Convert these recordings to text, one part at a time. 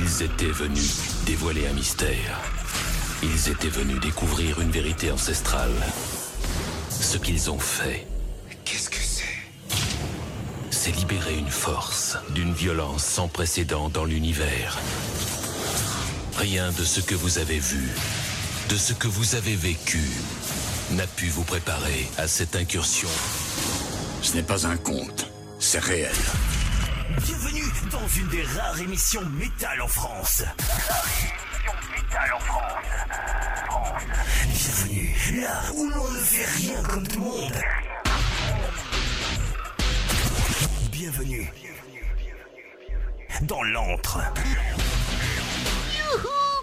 Ils étaient venus dévoiler un mystère. Ils étaient venus découvrir une vérité ancestrale. Ce qu'ils ont fait, Qu'est-ce que c'est? c'est libérer une force d'une violence sans précédent dans l'univers. Rien de ce que vous avez vu, de ce que vous avez vécu, n'a pu vous préparer à cette incursion. Ce n'est pas un conte, c'est réel. Bienvenue dans une des rares émissions métal en France. métal en France. Bienvenue là où l'on ne fait rien comme tout le monde. Bienvenue dans l'antre.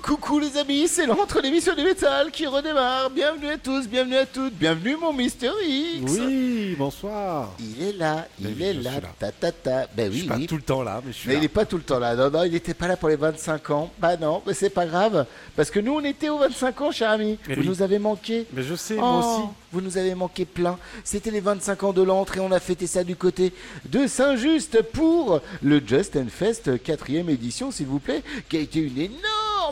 Coucou les amis, c'est l'entre l'émission du métal qui redémarre. Bienvenue à tous, bienvenue à toutes, bienvenue mon Mister X. Oui, bonsoir. Il est là, il Ben oui, est je là, là. ta ta ta. Ben je oui, suis pas oui. tout le temps là, mais je suis Mais là. il est pas tout le temps là. Non, non, il n'était pas là pour les 25 ans. Bah non, mais c'est pas grave. Parce que nous, on était aux 25 ans, cher ami. Mais vous oui. nous avez manqué. Mais je sais, Oh, moi aussi. Vous nous avez manqué plein. C'était les 25 ans de l'entre et on a fêté ça du côté de Saint-Just pour le Just and Fest 4 édition, s'il vous plaît, qui a été une énorme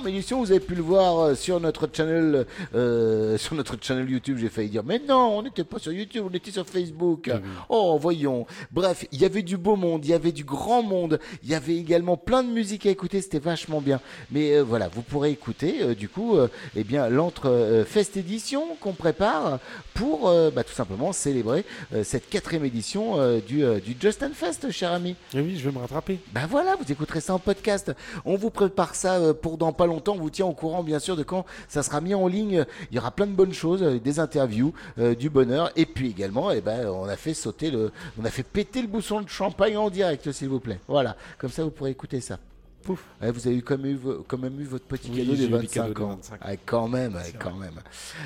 édition. Vous avez pu le voir euh, sur notre channel, euh, sur notre channel YouTube. J'ai failli dire, mais non, on n'était pas sur YouTube, on était sur Facebook. Oh, voyons. Bref, il y avait du beau monde, il y avait du grand monde, il y avait également plein de musique à écouter. C'était vachement bien. Mais euh, voilà, vous pourrez écouter euh, du coup, eh bien, l'entre Fest édition qu'on prépare pour bah, tout simplement célébrer cette quatrième édition du, du Just and Fest, cher ami. Et oui, je vais me rattraper. Ben voilà, vous écouterez ça en podcast. On vous prépare ça pour dans pas longtemps. On vous tient au courant, bien sûr, de quand ça sera mis en ligne. Il y aura plein de bonnes choses, euh, des interviews, euh, du bonheur. Et puis également, eh ben, on a fait sauter le, on a fait péter le bouchon de champagne en direct, s'il vous plaît. Voilà. Comme ça, vous pourrez écouter ça. Pouf. Ouais, vous avez eu quand même eu, vo- quand même eu votre petit Oui, cadeau le 25 cadeau des ans. 25. Ah, quand même, quand même.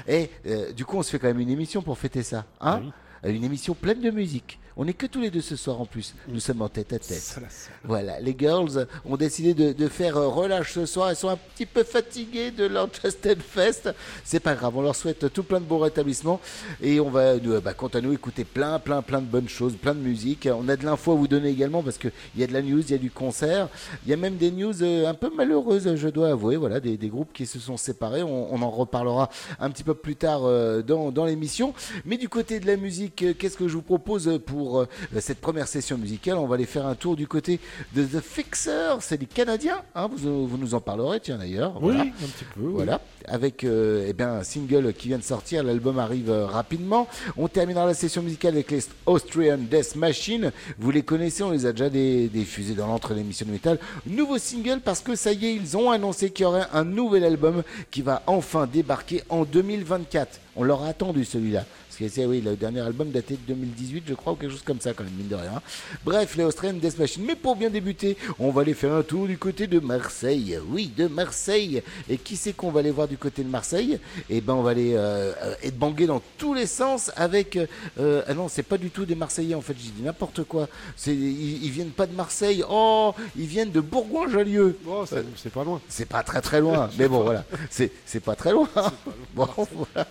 Et euh, du coup, on se fait quand même une émission pour fêter ça. Hein? Ah oui. Une émission pleine de musique. On n'est que tous les deux ce soir en plus. Nous sommes en tête à tête. Voilà, les girls ont décidé de, de faire euh, relâche ce soir. Elles sont un petit peu fatiguées de leur Just and Fest. C'est pas grave, on leur souhaite tout plein de bons rétablissements. Et on va, nous, euh, bah, quant à nous, écouter plein, plein, plein de bonnes choses, plein de musique. On a de l'info à vous donner également parce qu'il y a de la news, il y a du concert. Il y a même des news euh, un peu malheureuses, je dois avouer. Voilà, des, des groupes qui se sont séparés. On, on en reparlera un petit peu plus tard dans, dans l'émission. Mais du côté de la musique, qu'est-ce que je vous propose pour euh, cette première session musicale On va aller faire un tour du côté de The Fixer. C'est des Canadiens, hein, vous, vous nous en parlerez, tiens d'ailleurs. Oui, Voilà. un petit peu. oui. Voilà, avec euh, eh bien, un single qui vient de sortir, l'album arrive euh, rapidement. On terminera la session musicale avec les Austrian Death Machine. Vous les connaissez, on les a déjà dé- diffusés dans l'entre l'émission de métal. Nouveau single parce que ça y est, ils ont annoncé qu'il y aurait un nouvel album qui va enfin débarquer en 2024. On l'aura attendu celui-là. Parce que c'est, oui, le dernier album daté de 2018, je crois, ou quelque chose comme ça, quand même, mine de rien. Bref, les Austrian Death Machine. Mais pour bien débuter, on va aller faire un tour du côté de Marseille. Oui, de Marseille. Et qui c'est qu'on va aller voir du côté de Marseille? Eh ben, on va aller euh, euh, être bangué dans tous les sens avec. euh, ah non, c'est pas du tout des Marseillais, en fait, j'ai dit n'importe quoi. C'est, ils, ils viennent pas de Marseille. Oh, ils viennent de Bourgoin-Jallieu. Oh, c'est c'est pas loin. C'est pas très très loin, mais bon voilà, c'est c'est pas très loin. Bon, voilà.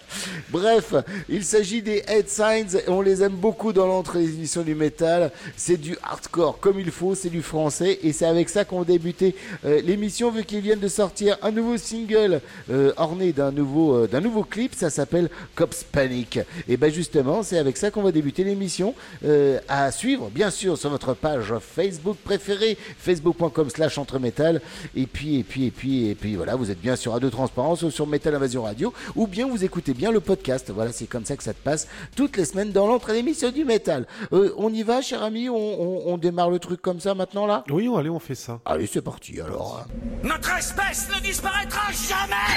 Bref, il s'agit des Head Signs, on les aime beaucoup dans émissions du métal. C'est du hardcore comme il faut, c'est du français, et c'est avec ça qu'on débuter euh, l'émission vu qu'ils viennent de sortir un nouveau single euh, orné d'un nouveau euh, d'un nouveau clip. Ça s'appelle Cops Panic. Et ben justement, c'est avec ça qu'on va débuter l'émission euh, à suivre, bien sûr, sur votre page Facebook préférée, facebook.com/slash entremetal. Et puis et puis et puis et puis voilà, vous êtes bien sur Radio Transparence ou sur Metal Invasion Radio, ou bien vous écoutez bien le podcast. Voilà, c'est comme ça que ça passe toutes les semaines dans l'entrée d'émission du métal. Euh, on y va, cher ami, on, on- on démarre le truc comme ça maintenant là? Oui, allez, on fait ça. Allez, c'est parti alors. Notre espèce ne disparaîtra jamais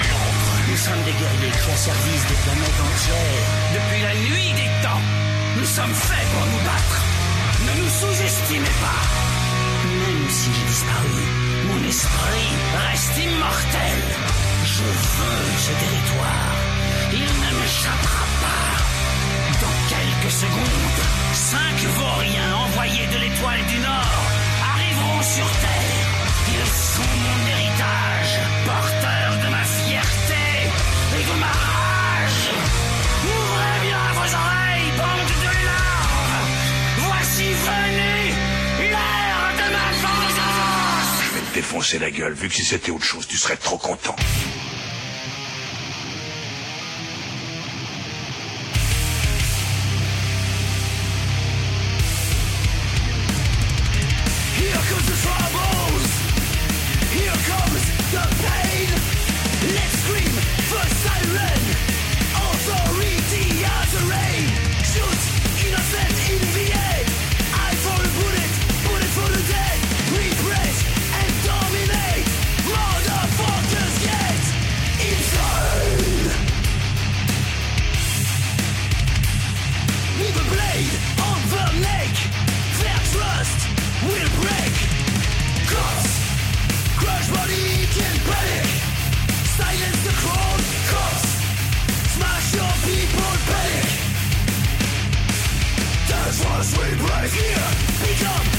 Nous sommes des guerriers qui asservissent des planètes entières. Depuis la nuit des temps, nous sommes faits pour nous battre. Ne nous sous-estimez pas. Même si j'ai disparu, mon esprit reste immortel. Je veux ce territoire. Il ne m'échappera pas secondes, cinq vauriens envoyés de l'étoile du Nord arriveront sur Terre. Ils sont mon héritage, porteurs de ma fierté et de ma rage. Ouvrez bien vos oreilles, bande de larves. Voici venu l'heure de ma vengeance. Je vais te défoncer la gueule, vu que si c'était autre chose, tu serais trop content. Because we right here become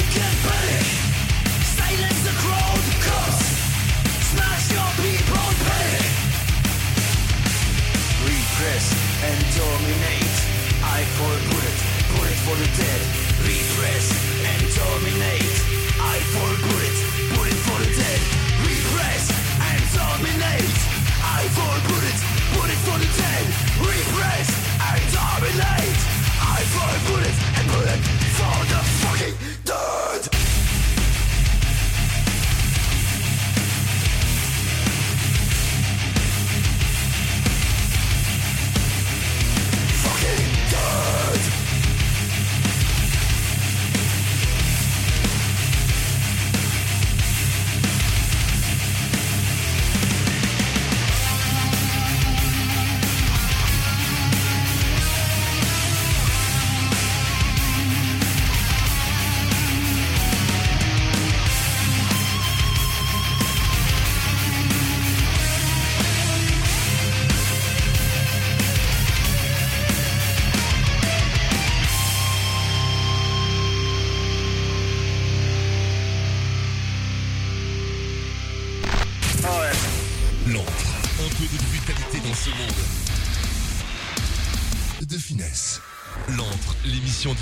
for the dead. Repress and dominate. I for good, put for the dead. Repress and dominate. I for good, put for the dead. Repress and dominate. I for good and put for the fucking dead.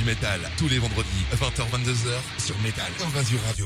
métal tous les vendredis 20h-22h sur Métal dans Radio.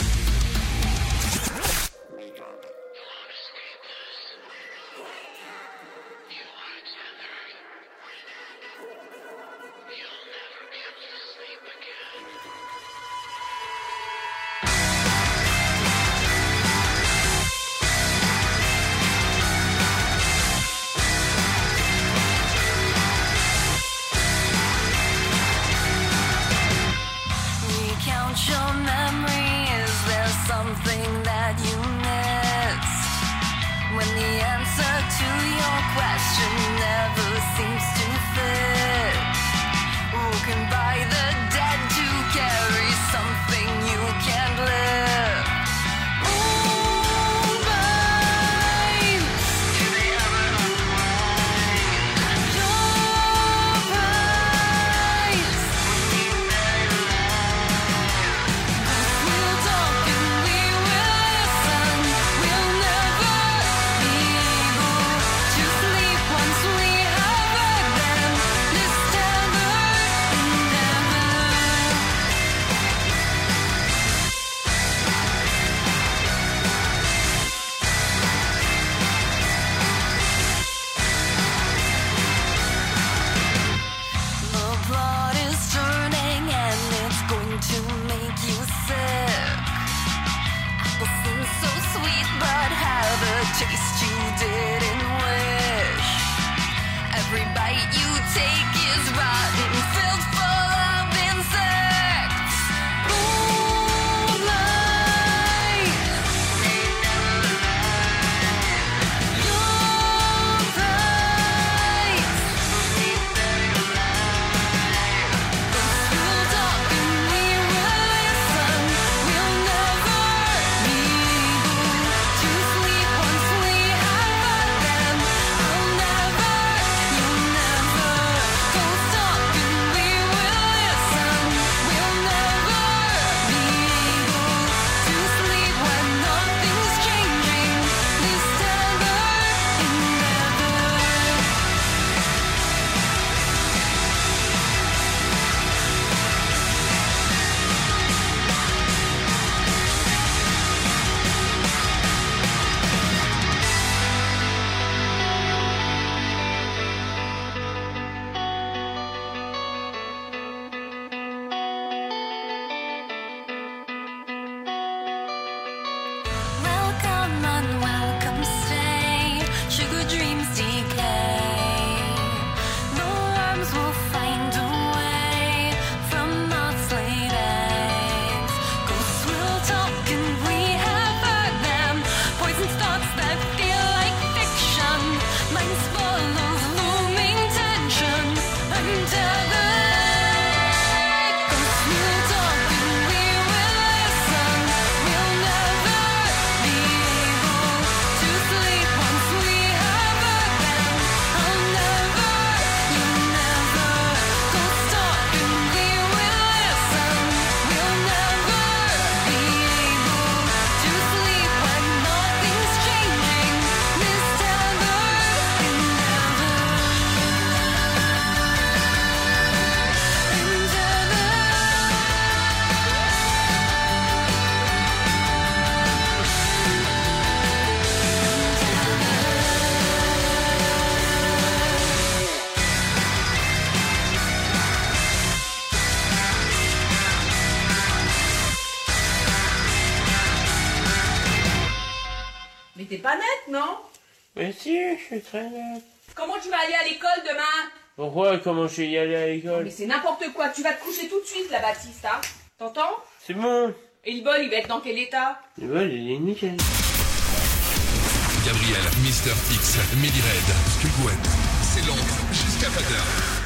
Mais si, je suis très nette. Comment tu vas aller à l'école demain? Pourquoi? Comment je vais y aller à l'école? Mais c'est n'importe quoi, tu vas te coucher tout de suite là, Baptiste, hein T'entends? C'est bon. Et le bol, il va être dans quel état? Le bol, il est nickel. Gabriel, Mister X, Millie Red, Sculpouette, c'est long jusqu'à 20h.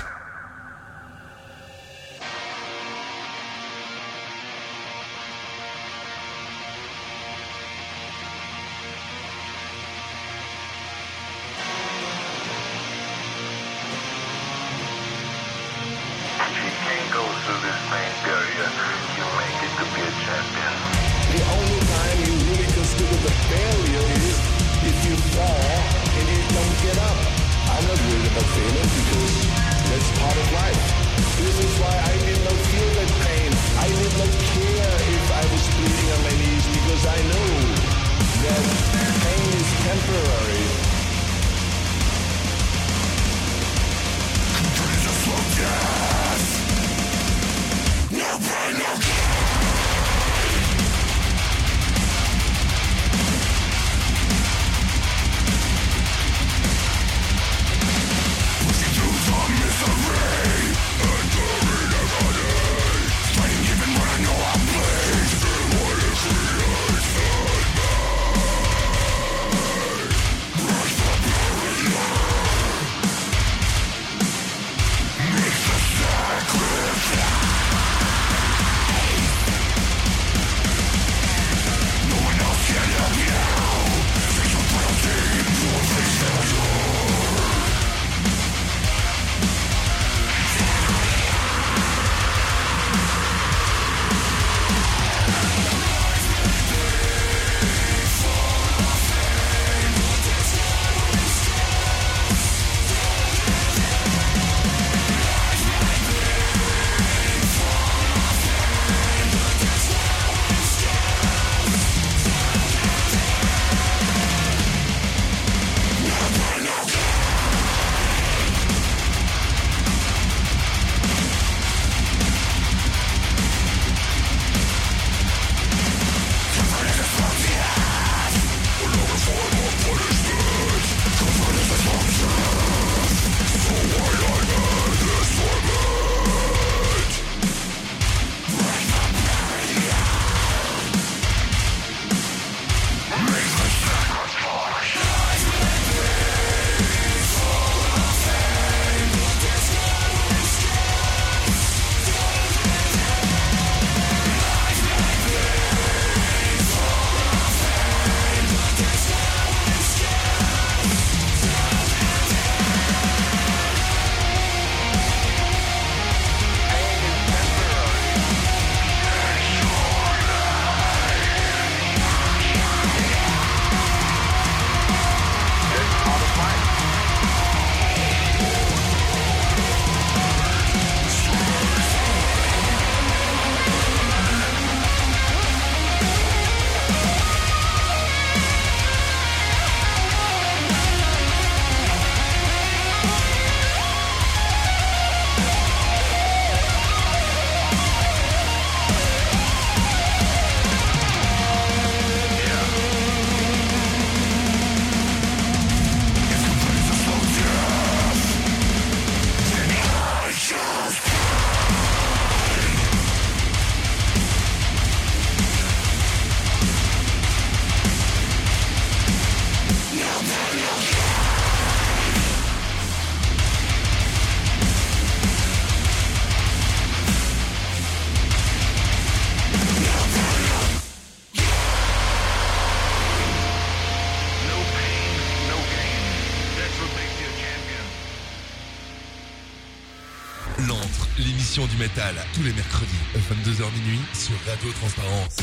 Du métal, tous les mercredis, 22h minuit, sur Radio Transparence.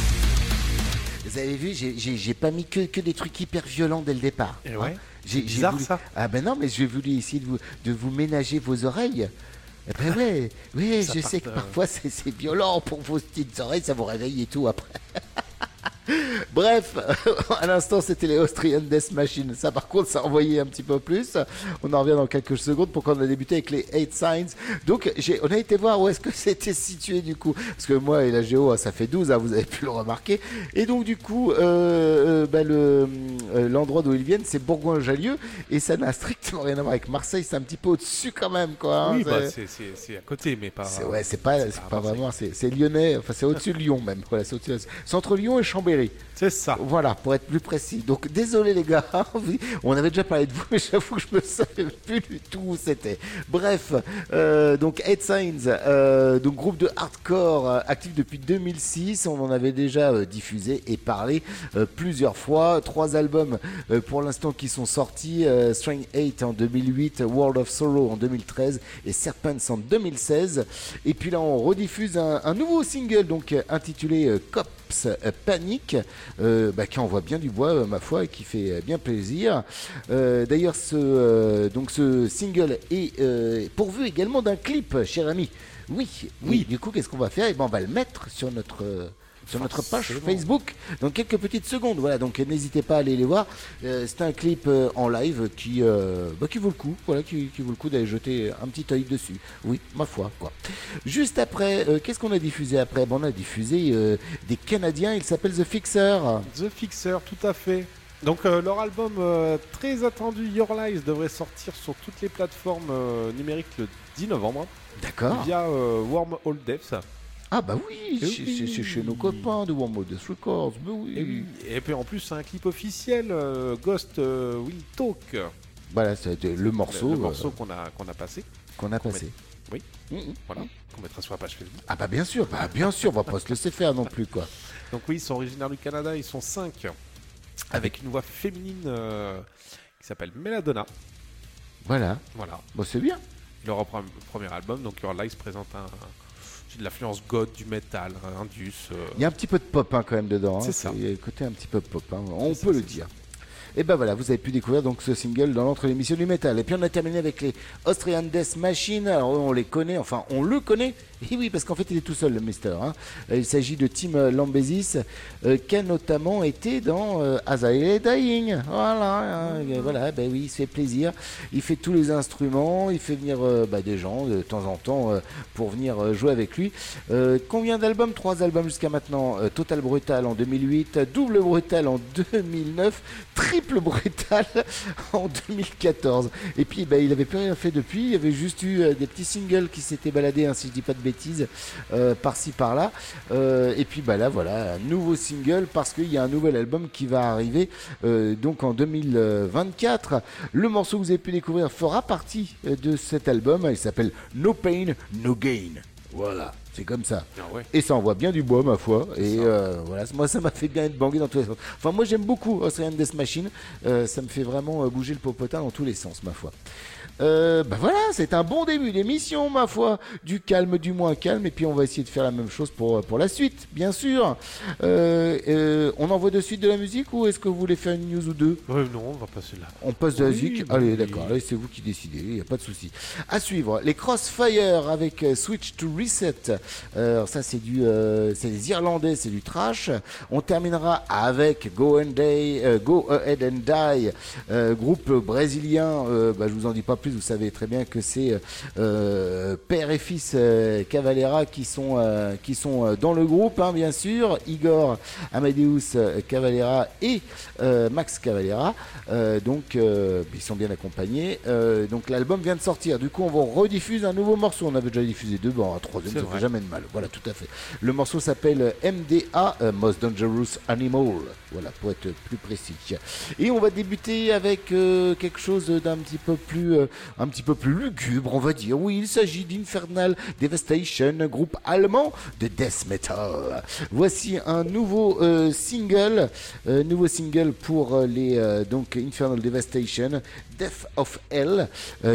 Vous avez vu, j'ai- pas mis que, que des trucs hyper violents dès le départ. Eh ouais. Hein. J'ai- bizarre, voulu- ça. Ah ben non, mais j'ai voulu essayer de vous, de vous ménager vos oreilles. Eh ben ouais, oui, Ça je sais que euh, parfois c'est c'est violent pour vos petites oreilles, ça vous réveille et tout après. Bref, à l'instant c'était les Austrian Death Machine. Ça par contre ça envoyait un petit peu plus. On en revient dans quelques secondes pour qu'on a débuté avec les 8 Signs. Donc on a été voir où est-ce que c'était situé du coup. Parce que moi et la Géo ça fait 12, hein, vous avez pu le remarquer. Et donc du coup euh, euh, bah, le, euh, l'endroit d'où ils viennent c'est Bourgoin-Jallieu. Et ça n'a strictement rien à voir avec Marseille, c'est un petit peu au-dessus quand même quoi. hein. Oui, bah, C'est- à côté, mais pas. c'est, ouais, c'est pas, pas Marseille. vraiment, c'est, lyonnais, enfin c'est au-dessus de Lyon même. Voilà, c'est, au-dessus- c'est entre Lyon et Chambéry. C'est ça. Voilà, pour être plus précis. Donc désolé les gars, on avait déjà parlé de vous, mais j'avoue que je me savais plus du tout où c'était. Bref, euh, donc Head Signs, euh, donc groupe de hardcore euh, actif depuis 2006, on en avait déjà euh, diffusé et parlé plusieurs fois. Trois albums pour l'instant qui sont sortis, String 8 en 2008, World of Sorrow en 2013 et Serpents en 2016. Et puis là on rediffuse un, un nouveau single donc intitulé Cops euh, Euh, bah, qui envoie bien du bois euh, ma foi et qui fait euh, bien plaisir. Euh, D'ailleurs ce, donc ce single est pourvu également d'un clip, cher ami. Oui, oui. Du coup, qu'est-ce qu'on va faire? Eh ben, on va le mettre sur notre sur notre page. Facebook dans quelques petites secondes. Voilà, donc n'hésitez pas à aller les voir. Euh, c'est un clip euh, en live qui euh, bah, qui vaut le coup. Voilà, qui, qui vaut le coup d'aller jeter un petit œil dessus. Oui, ma foi, quoi. Juste après, euh, qu'est-ce qu'on a diffusé après? Bon, on a diffusé euh, des Canadiens. Il s'appelle The Fixer. The Fixer, tout à fait. Donc euh, leur album euh, très attendu Your Lies devrait sortir sur toutes les plateformes euh, numériques le 10 novembre D'accord. via euh, Wormhole Devs. Ah bah oui, Eh c'est oui. chez nos copains de One Death Records. Mais oui. Et, oui. Et puis en plus c'est un clip officiel euh, Ghost euh, Will Talk. Voilà, c'était le morceau, le, euh, morceau qu'on a qu'on a passé. qu'on a passé. met- Oui. Mhm. Voilà. Qu'on mettra sur la page Facebook. Ah bah bien sûr, bah bien sûr, on va pas se laisser faire non plus quoi. Donc oui, ils sont originaires du Canada, ils sont 5 avec une voix féminine euh, qui s'appelle Meladonna. Voilà. Voilà. Bon, c'est bien. Leur pre- premier album, donc Your Lies présente un, c'est de l'influence goth, du metal, un indus. euh, Il y a un petit peu de pop hein, quand même dedans. hein. C'est ça. Il y a le côté un petit peu pop, hein. on peut ça, le dire. Et ben voilà, vous avez pu découvrir donc ce single dans l'entre l'émission du métal. Et puis on a terminé avec les Austrian Death Machine. Alors on les connaît, enfin on le connaît. Et oui, parce qu'en fait il est tout seul le Mister. hein. Euh, Il s'agit de Tim Lambesis, euh, qui a notamment été dans euh, As I Dying. Voilà, hein. Voilà, ben oui, il se fait plaisir. Il fait tous les instruments, il fait venir euh, bah, des gens de temps en temps pour venir jouer avec lui. Combien d'albums? Trois albums jusqu'à maintenant. Total Brutal en 2008, Double Brutal en 2009, Triple Brutal en 2014. Et puis bah, il avait plus rien fait depuis. Il y avait juste eu des petits singles qui s'étaient baladés, hein, si je dis pas de bêtises, euh, par-ci par-là. Euh, et puis bah là voilà, un nouveau single parce qu'il y a un nouvel album qui va arriver euh, donc en 2024. Le morceau que vous avez pu découvrir fera partie de cet album. Il s'appelle No Pain, No Gain. Voilà, c'est comme ça. Ah ouais. Et ça envoie bien du bois, ma foi. Et euh, voilà, moi, ça m'a fait bien être bangé dans tous les sens. Enfin, moi, j'aime beaucoup Australian Death Machine. Euh, ça me fait vraiment bouger le popotin dans tous les sens, ma foi. Euh, bah voilà, c'est un bon début d'émission, ma foi. Du calme, du moins calme. Et puis, on va essayer de faire la même chose pour, pour la suite, bien sûr. Euh, euh, on envoie de suite de la musique ou est-ce que vous voulez faire une news ou deux? Ouais, non, on va passer là. on passe de la Oui, musique Allez, oui. d'accord. Là, c'est vous qui décidez. Il n'y a pas de souci. À suivre, les Crossfire avec euh, Switch to Reset. Euh, alors ça, c'est du, euh, c'est des Irlandais, c'est du trash. On terminera avec Go and Day, euh, Go Ahead and Die, euh, groupe brésilien. Euh, bah, je vous en dis pas plus. Vous savez très bien que c'est euh, père et fils euh, Cavalera qui sont, euh, qui sont euh, dans le groupe, hein, bien sûr. Igor Amadeus euh, Cavalera et euh, Max Cavalera. Euh, donc, euh, ils sont bien accompagnés. Euh, donc, l'album vient de sortir. Du coup, on va rediffuse un nouveau morceau. On avait déjà diffusé deux. Bon, un troisième, ça fait jamais de mal. Voilà, tout à fait. Le morceau s'appelle MDA, euh, Most Dangerous Animal. Voilà, pour être plus précis. Et on va débuter avec euh, quelque chose d'un petit peu plus, euh, un petit peu plus lugubre, on va dire. Oui, il s'agit d'Infernal Devastation, groupe allemand de death metal. Voici un nouveau euh, single, euh, nouveau single pour euh, les euh, donc Infernal Devastation, Death of Hell,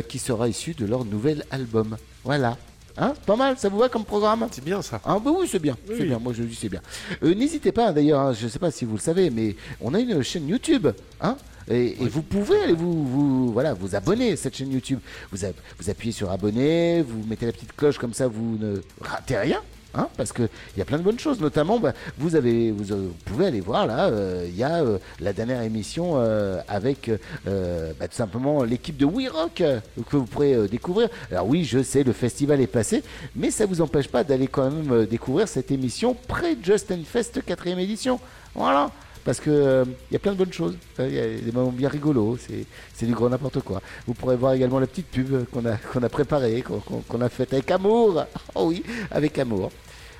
qui sera issu de leur nouvel album. Voilà. Hein Pas mal, ça vous va comme programme? C'est bien ça. Ah bah oui, c'est bien, c'est bien. Moi je dis c'est bien. Euh, N'hésitez pas d'ailleurs, hein, je ne sais pas si vous le savez, mais on a une chaîne YouTube, hein? Et, et vous pouvez aller vous, vous, voilà, vous abonner à cette chaîne YouTube. Vous, vous appuyez sur abonner, vous mettez la petite cloche comme ça, vous ne ratez rien. Hein, parce qu'il y a plein de bonnes choses, notamment bah, vous, avez, vous, euh, vous pouvez aller voir là, euh, il y a euh, la dernière émission euh, avec bah, tout simplement l'équipe de We Rock que vous pourrez découvrir. Alors oui, je sais, le festival est passé, mais ça vous empêche pas d'aller quand même découvrir cette émission pré-Justin Fest 4 édition. Voilà. Parce que euh, il y a plein de bonnes choses. Il y a des moments bien rigolos. C'est, c'est du gros n'importe quoi. Vous pourrez voir également la petite pub qu'on a, qu'on a préparée, qu'on a faite avec amour. Oh oui, avec amour.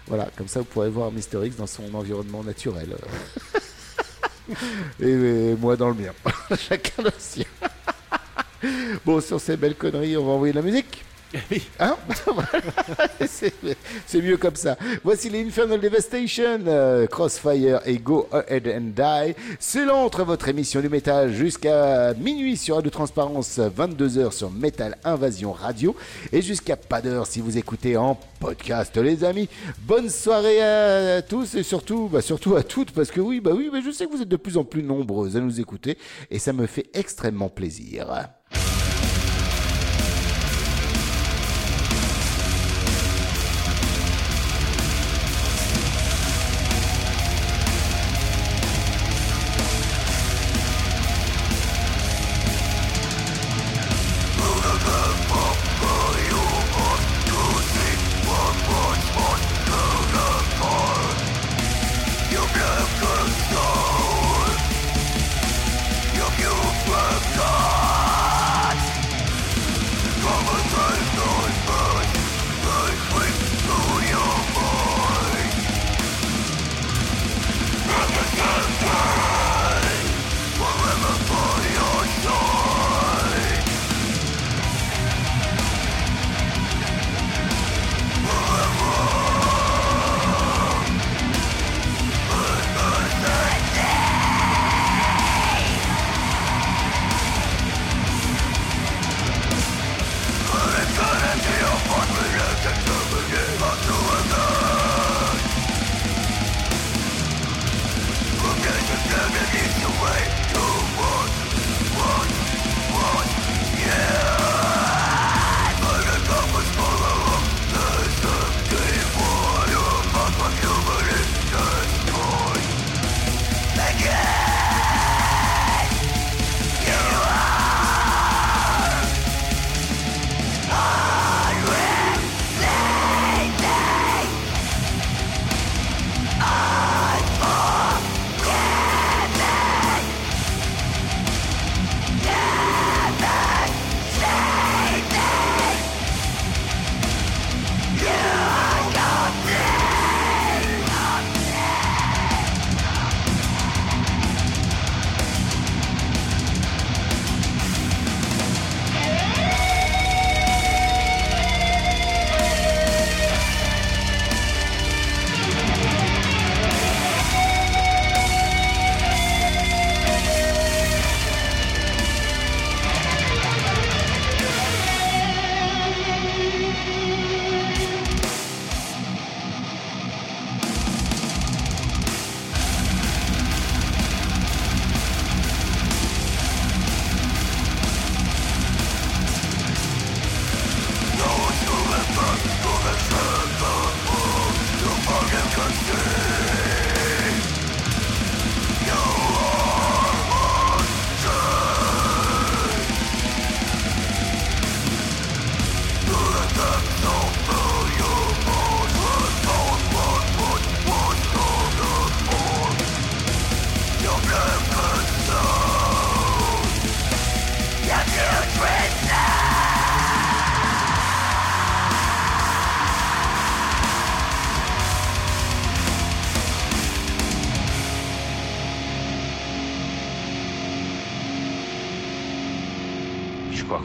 Voilà, comme ça vous pourrez voir Mister X dans son environnement naturel. et, et moi dans le mien. Chacun le sien. bon, sur ces belles conneries, on va envoyer de la musique. Hein Voilà. c'est, c'est mieux comme ça. Voici les Infernal Devastation, euh, Crossfire et Go Ahead and Die. C'est l'entre votre émission du métal jusqu'à minuit sur Radio Transparence, 22h sur Metal Invasion Radio et jusqu'à pas d'heure si vous écoutez en podcast, les amis. Bonne soirée à tous et surtout, bah, surtout à toutes parce que oui, bah oui, mais je sais que vous êtes de plus en plus nombreuses à nous écouter et ça me fait extrêmement plaisir.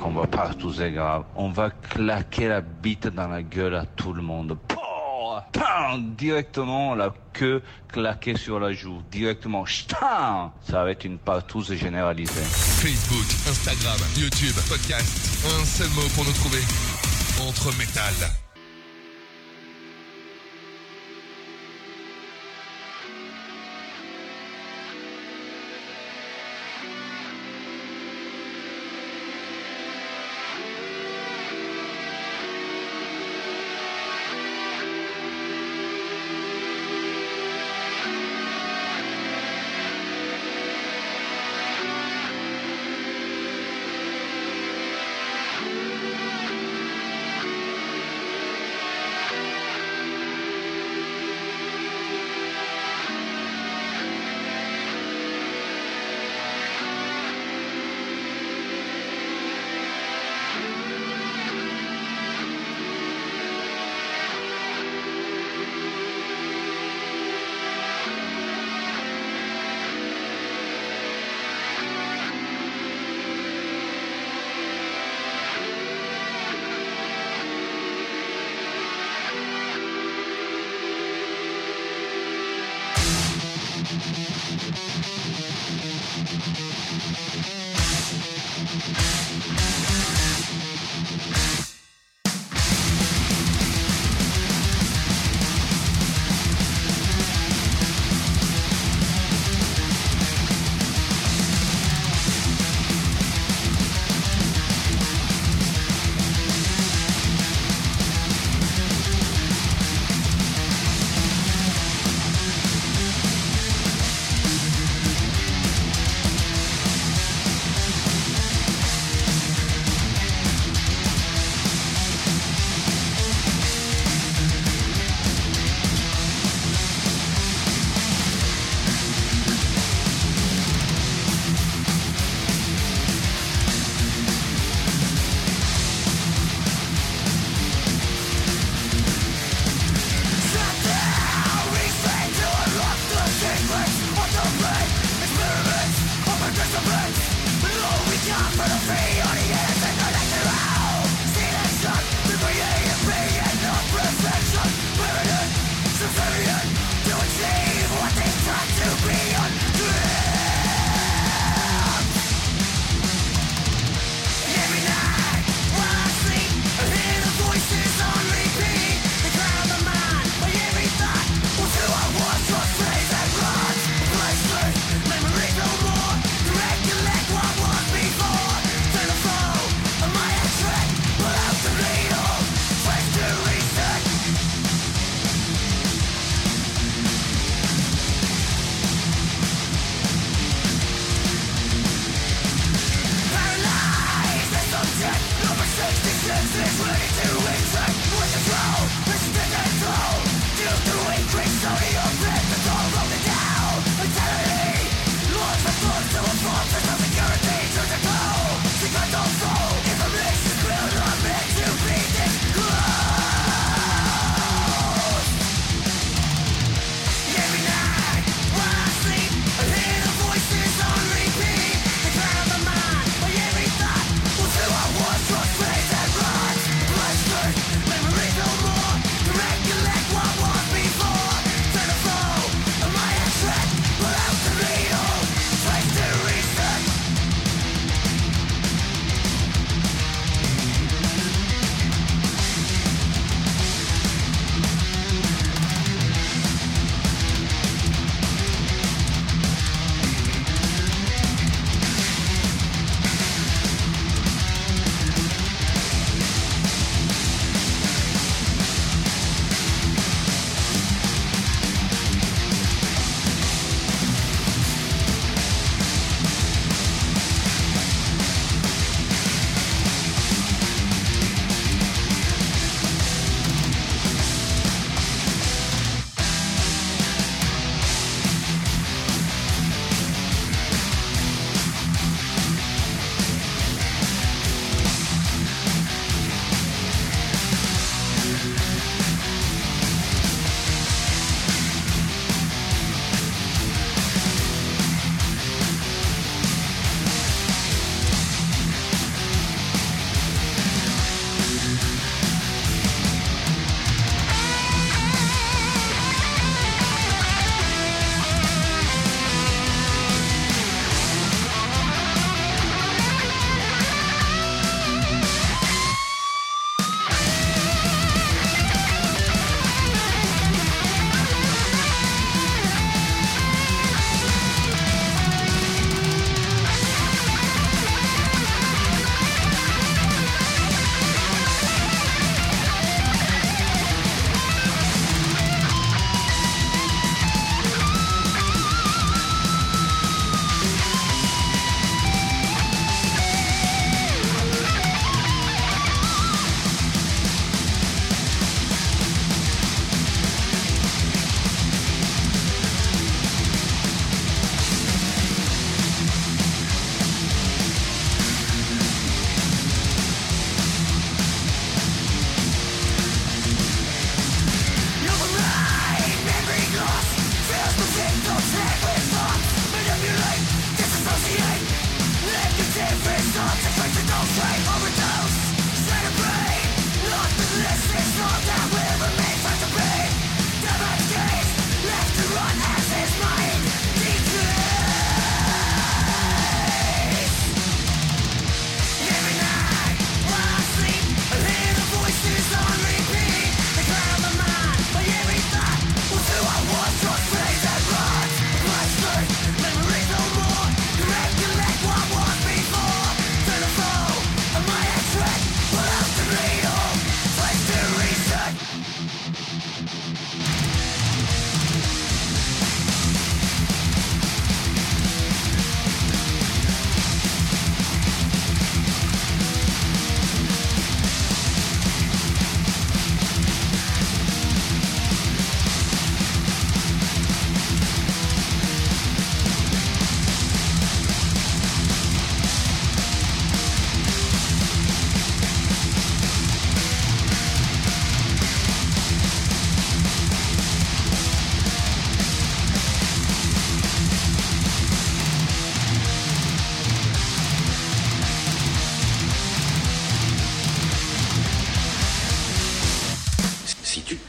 Qu'on va partout, c'est grave. On va claquer la bite dans la gueule à tout le monde. Pouah Pam Directement, la queue claquée sur la joue. Directement. Ch'tain Ça va être une partouze généralisée. Facebook, Instagram, YouTube, podcast. Un seul mot pour nous trouver. Entre métal.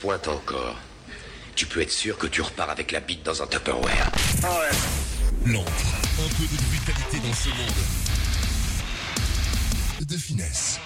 point encore. Tu peux être sûr que tu repars avec la bite dans un Tupperware. Ah ouais. Lente. Un peu de brutalité dans ce monde. De finesse.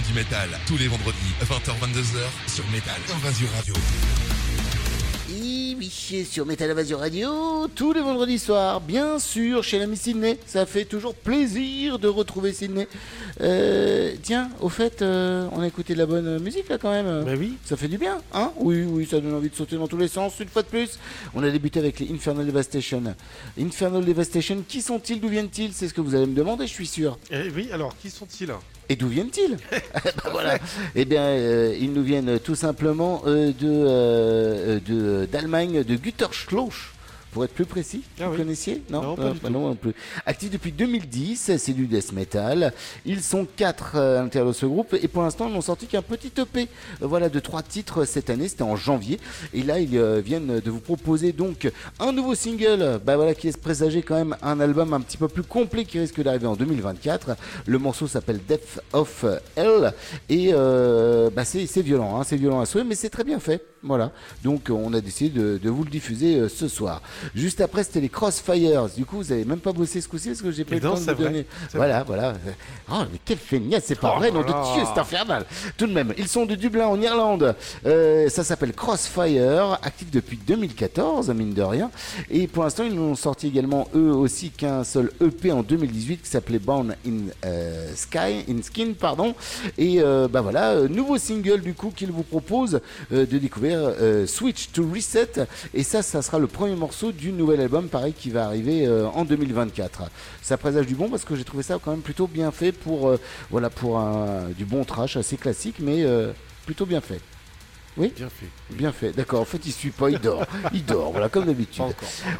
du métal, tous les vendredis, 20h-22h, sur Métal Invasion Radio. Et oui, sur Metal Invasion Radio, tous les vendredis soirs, bien sûr, chez l'ami Sydney. Ça fait toujours plaisir de retrouver Sydney. Euh, tiens, au fait, euh, on a écouté de la bonne musique là quand même. Bah oui. Ça fait du bien, hein? Oui, oui, ça donne envie de sauter dans tous les sens, une fois de plus. On a débuté avec les Infernal Devastation. Infernal Devastation, qui sont-ils? D'où viennent-ils? C'est ce que vous allez me demander, je suis sûr. Eh oui, alors, qui sont-ils? Et d'où viennent-ils Bah voilà. Eh bien, euh, ils nous viennent tout simplement euh, de euh, de- d'Allemagne, de Güterschloss. Pour être plus précis, Ah vous oui. connaissiez Non, pas du bah tout. non, non plus. Actif depuis 2010, c'est du death metal. Ils sont quatre euh, à l'intérieur de ce groupe et pour l'instant ils n'ont sorti qu'un petit EP, euh, voilà, de trois titres cette année. C'était en janvier et là ils euh, viennent de vous proposer donc un nouveau single, bah voilà, qui laisse présager quand même un album un petit peu plus complet qui risque d'arriver en 2024. Le morceau s'appelle Death of Hell et euh, bah c'est c'est violent, hein, c'est violent à souhait, mais c'est très bien fait. Voilà, donc euh, on a décidé de, de vous le diffuser euh, ce soir. Juste après, c'était les Crossfires. Du coup, vous avez même pas bossé ce coup-ci parce que j'ai pas eu le temps de vous vrai, donner. Voilà, voilà. Oh, mais quel feignasse, c'est pas Oh vrai, nom de. Dieu, c'est infernal. Tout de même, ils sont de Dublin en Irlande. Euh, ça s'appelle Crossfire, actif depuis 2014, mine de rien. Et pour l'instant, ils nous ont sorti également eux aussi qu'un seul EP en 2018 qui s'appelait Born in euh, Sky, in Skin, pardon. Et bah voilà, nouveau single du coup qu'ils vous proposent de découvrir euh, Switch to Reset. Et ça, ça sera le premier morceau du nouvel album, pareil, qui va arriver euh, en 2024. Ça présage du bon parce que j'ai trouvé ça quand même plutôt bien fait pour, euh, voilà, pour un, du bon trash assez classique, mais plutôt bien fait. Oui Bien fait. Bien fait, d'accord. En fait, il suit pas, il dort. il dort, voilà, comme d'habitude.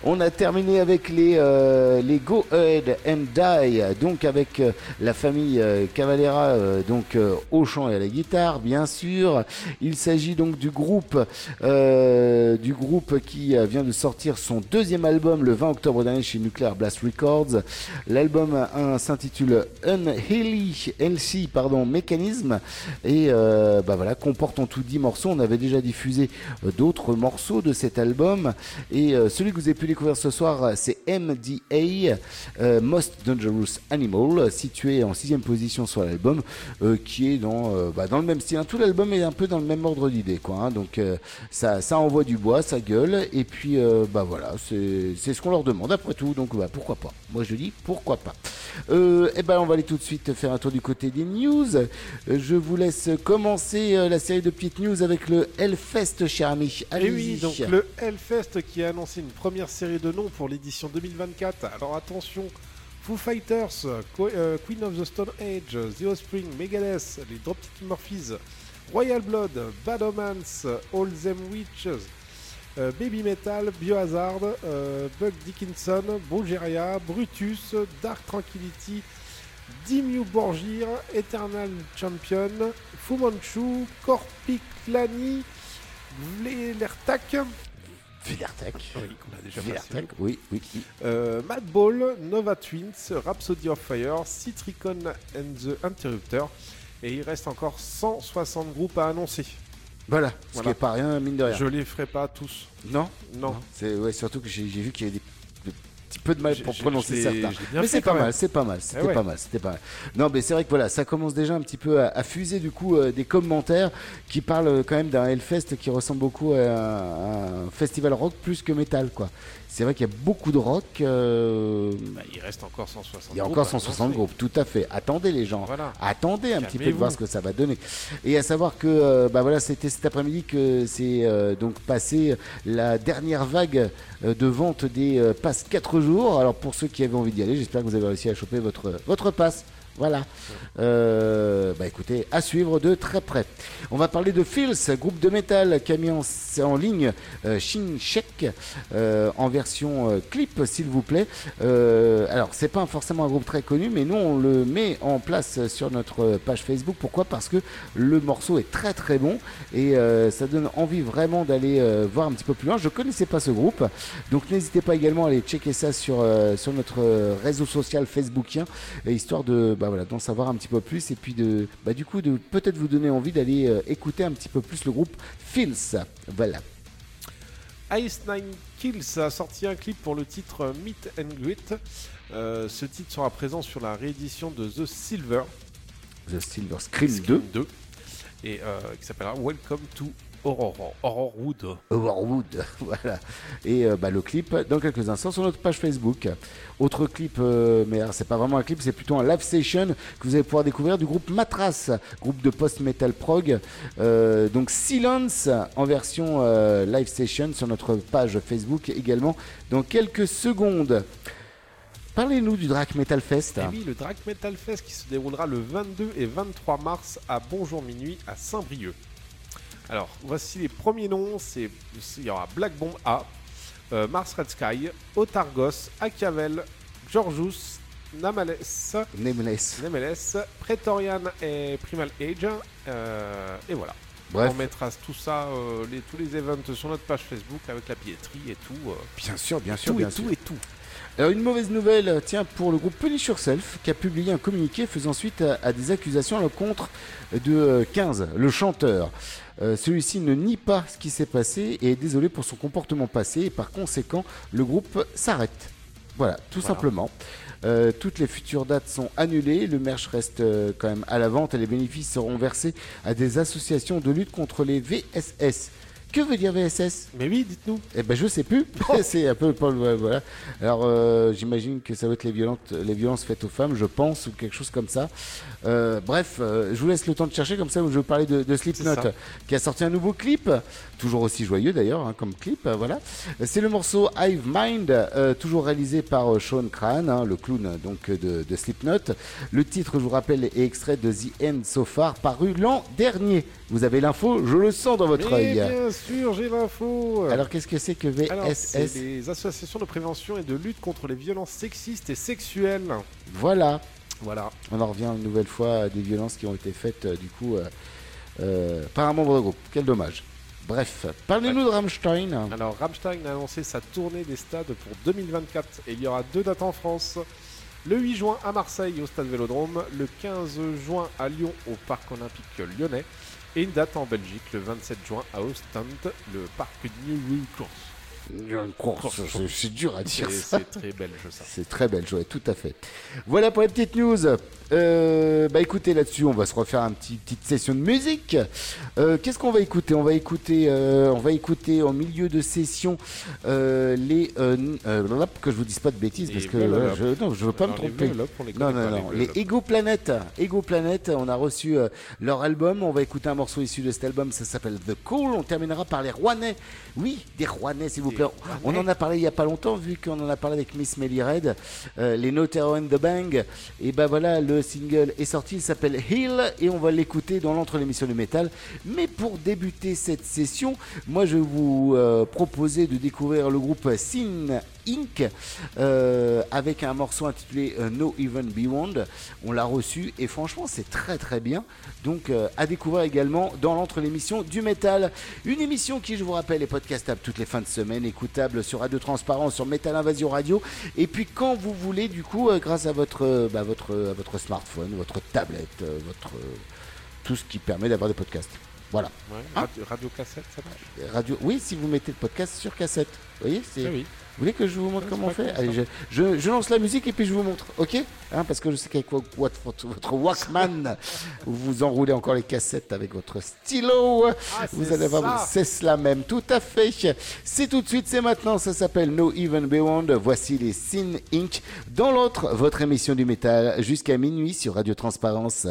On a terminé avec les, euh, les Go Ahead and Die, donc avec euh, la famille euh, Cavalera, euh, donc au chant et à la guitare, bien sûr. Il s'agit donc du groupe, du groupe qui vient de sortir son deuxième album le 20 octobre dernier chez Nuclear Blast Records. L'album s'intitule Unhealthy Healthy, pardon, Mechanism et bah voilà comporte en tout 10 morceaux. On avait déjà diffusé euh, d'autres morceaux de cet album et euh, celui que vous avez pu découvrir ce soir, euh, c'est MDA Most Dangerous Animal, situé en sixième position sur l'album, qui est dans bah, dans le même style. hein. Tout l'album est un peu dans le même ordre d'idée, quoi. hein. Donc ça ça envoie du bois, ça gueule et puis bah voilà, c'est ce qu'on leur demande après tout. Donc bah pourquoi pas. Moi je dis pourquoi pas. Et ben on va aller tout de suite faire un tour du côté des news. Je vous laisse commencer la série de petites news avec le Hellfest, cher ami. Et Allez-y. Oui, donc le Hellfest qui a annoncé une première série de noms pour l'édition 2024. Alors attention, Foo Fighters, euh, Queen of the Stone Age, The Offspring, Megadeth, les Dropkick Murphys, Royal Blood, Bad Omens, All Them Witches, euh, Baby Metal, Biohazard, euh, Buck Dickinson, Bulgaria, Brutus, Dark Tranquility, Dimmu Borgir, Eternal Champion, Fu Manchu, Korpiklani, Vlertak, Villartec. oui, qu'on a déjà Villartec, oui, oui. oui. Euh, Madball, Nova Twins, Rhapsody of Fire, Citricon and the Interrupter. Et il reste encore 160 groupes à annoncer. Voilà, ce Voilà. qui est pas rien, mine de rien. Je les ferai pas tous. Non Non. C'est ouais, surtout que j'ai j'ai vu qu'il y avait des, des petits peu de mal pour prononcer certains. Mais c'est pas quand mal, c'est pas mal, c'était Eh ouais. pas mal, c'était pas mal. Non, mais c'est vrai que voilà, ça commence déjà un petit peu à, à fuser du coup euh, des commentaires qui parlent euh, quand même d'un Hellfest qui ressemble beaucoup à un, un festival rock plus que métal, quoi. C'est vrai qu'il y a beaucoup de rock. euh, Bah, il reste encore 160 il y a groupes encore à 160 annoncer. groupes, tout à fait. Attendez les gens, Voilà. attendez un petit peu de voir ce que ça va donner. Et à savoir que euh, bah voilà, c'était cet après-midi que c'est euh, donc passé la dernière vague euh, de vente des euh, passes 4 jours. Alors pour ceux qui avaient envie d'y aller, j'espère que vous avez réussi à choper votre votre passe. Voilà. Euh, bah écoutez, à suivre de très près. On va parler de Fils, groupe de métal qui a mis en, ligne euh, Shin Shek euh, en version euh, clip, s'il vous plaît. Alors, c'est pas forcément un groupe très connu, mais nous on le met en place sur notre page Facebook. Pourquoi? Parce que le morceau est très très bon et ça donne envie vraiment d'aller voir un petit peu plus loin. Je connaissais pas ce groupe, donc n'hésitez pas également à aller checker ça sur sur notre réseau social facebookien, histoire de bah voilà d'en savoir un petit peu plus et puis de bah du coup de peut-être vous donner envie d'aller euh, écouter un petit peu plus le groupe Fils. Voilà. Ice Nine Kills a sorti un clip pour le titre Meet and Greet. Euh, ce titre sera présent sur la réédition de The Silver The Silver Scream 2. 2 et euh, qui s'appellera Welcome to Horror, Horrorwood. Horrorwood, voilà. Et euh, bah, le clip dans quelques instants sur notre page Facebook. Autre clip, euh, mais alors, c'est pas vraiment un clip, c'est plutôt un live session que vous allez pouvoir découvrir du groupe Matras, groupe de post-metal prog. Euh, donc Silence en version euh, live session sur notre page Facebook également dans quelques secondes. Parlez-nous du Drac Metal Fest. Et oui, le Drac Metal Fest qui se déroulera le 22 et 23 mars à Bonjour Minuit à Saint-Brieuc. Alors, voici les premiers noms. C'est, il y aura Black Bomb A, euh, Mars Red Sky, Otargos, Achiavel, Georgius, Namales, Nameless. Nameless, Praetorian et Primal Age. euh, et voilà. Bref. On mettra tout ça, euh, les, tous les events sur notre page Facebook avec la billetterie et tout. euh, Bien sûr, bien sûr, tout bien et sûr. tout et tout. Alors une mauvaise nouvelle, tiens, pour le groupe Punish Yourself, qui a publié un communiqué faisant suite à, à des accusations à l'encontre de euh, 15, le chanteur. Euh, Celui-ci ne nie pas ce qui s'est passé et est désolé pour son comportement passé et par conséquent, le groupe s'arrête. Voilà, tout Voilà. simplement. Euh, toutes les futures dates sont annulées, le merch reste euh, quand même à la vente et les bénéfices seront versés à des associations de lutte contre les VSS. Que veut dire VSS Mais oui, dites-nous. Eh ben je sais plus. c'est un peu Paul. ouais, Voilà. Alors euh, j'imagine que ça va être les violentes, les violences faites aux femmes, je pense, ou quelque chose comme ça. Euh, bref, euh, je vous laisse le temps de chercher comme ça. Je vais parler de, de Slipknot, qui a sorti un nouveau clip, toujours aussi joyeux d'ailleurs, hein, comme clip. voilà. C'est le morceau Hive Mind, toujours réalisé par Sean Cran, hein, le clown donc de, de Slipknot. Le titre, je vous rappelle, est extrait de The End So Far, paru l'an dernier. Vous avez l'info, je le sens dans votre œil. bien sûr, j'ai l'info. Alors qu'est-ce que c'est que VSS les associations de prévention et de lutte contre les violences sexistes et sexuelles. Voilà. Voilà. On en revient une nouvelle fois à des violences qui ont été faites euh, du coup euh, euh, par un membre de groupe. Quel dommage. Bref, parlez-nous de Rammstein. Alors, Rammstein a annoncé sa tournée des stades pour 2024 et il y aura deux dates en France. Le 8 juin à Marseille au stade Vélodrome, le 15 juin à Lyon au parc olympique lyonnais et une date en Belgique le 27 juin à Ostend, le parc New Course. Course, c'est- dur à dire C'est ça. c'est très belge ça. C'est très belle, ouais, tout à fait. Voilà pour les petites news. Euh, bah écoutez, là-dessus, on va se refaire un petit petite session de musique. Euh, Qu'est-ce qu'on va écouter? On va écouter, euh, on va écouter en milieu de session les n- blablabla, que je vous dise pas de bêtises parce que je, non, je veux pas me tromper. non, non, non. les. Ego Planet, Ego Planet, on a reçu leur album. On va écouter un morceau issu de cet album. Ça s'appelle The Call. On terminera par les Rouennais. Oui, des Rouennais, s'il vous plaît. On en a parlé il y a pas longtemps, vu qu'on en a parlé avec Miss Melly Red, les Notero and the Bang. Et ben voilà, le single est sorti. Il s'appelle Hill et on va l'écouter dans l'entre l'émission du métal. Mais pour débuter cette session, moi je vais vous euh, proposer de découvrir le groupe Sin Inc. euh, avec un morceau intitulé euh, No Even Beyond. On l'a reçu et franchement c'est très très bien. Donc euh, à découvrir également dans l'entre l'émission du métal. Une émission qui je vous rappelle est podcastable toutes les fins de semaine, écoutable sur Radio Transparence, sur Metal Invasion Radio. Et puis quand vous voulez du coup euh, grâce à votre, bah, votre, à votre smartphone, votre tablette, votre, tout ce qui permet d'avoir des podcasts. Voilà. Ouais, Hein radio, radio cassette, ça marche? Radio, oui, si vous mettez le podcast sur cassette. Vous voyez, c'est. Ah oui. Vous voulez que je vous montre comment on fait Allez, je, je- je lance la musique et puis je vous montre, ok? Hein, Parce que je sais qu'avec vo- votre, votre- Walkman, vous enroulez encore les cassettes avec votre stylo. Ah, vous allez voir, c'est cela même, tout à fait. C'est tout de suite, c'est maintenant, ça s'appelle No Even Beyond. Voici les Sin Inc. Dans l'autre, votre émission du métal, jusqu'à minuit sur Radio Transparence.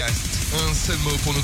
Un seul mot pour nous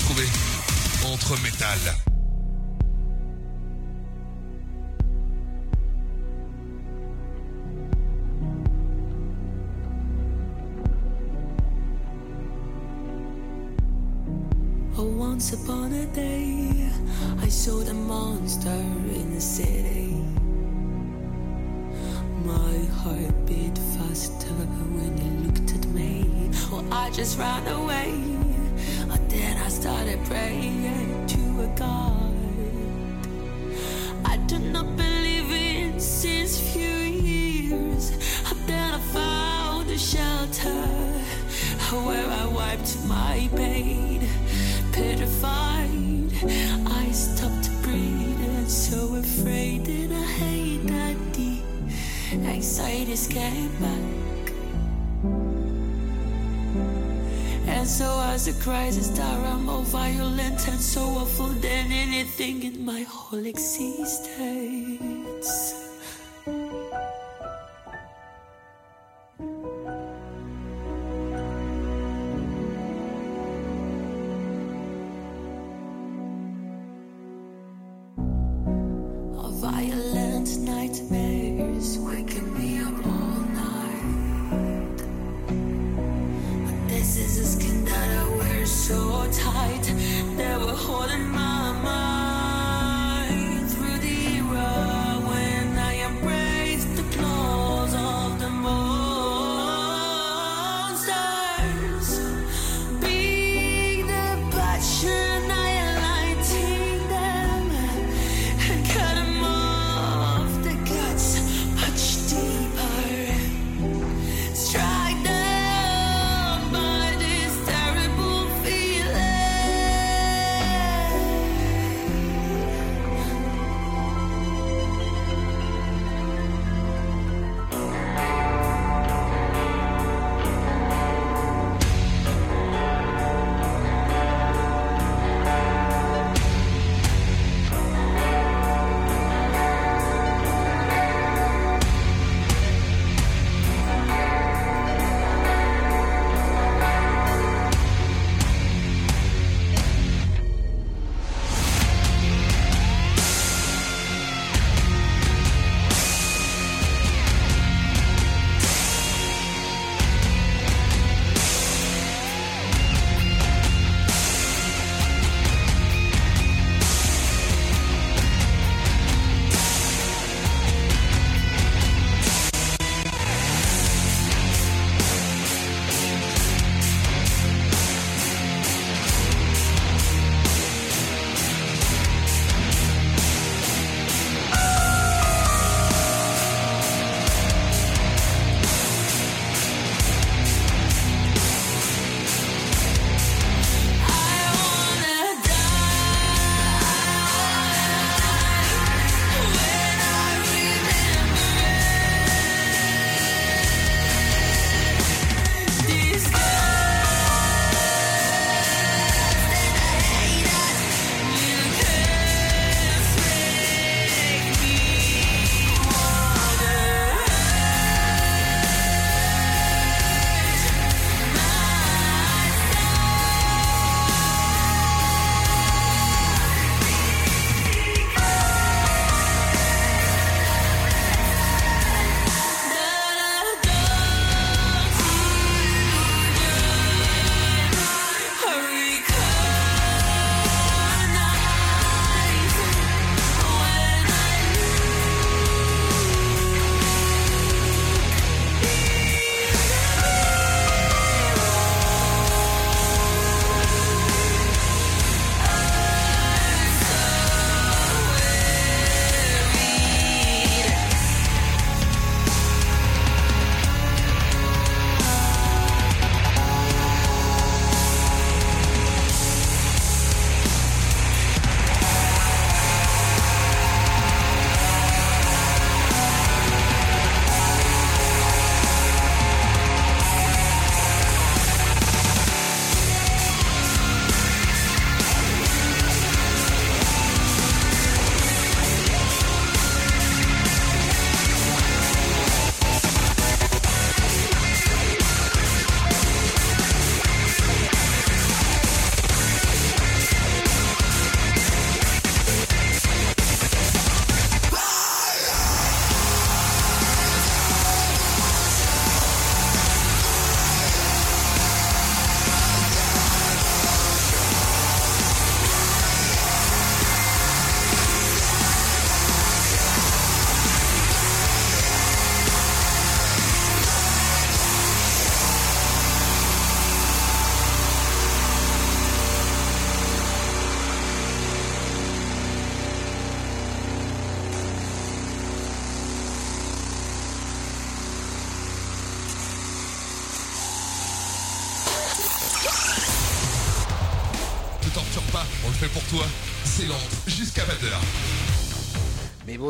that we're holding on.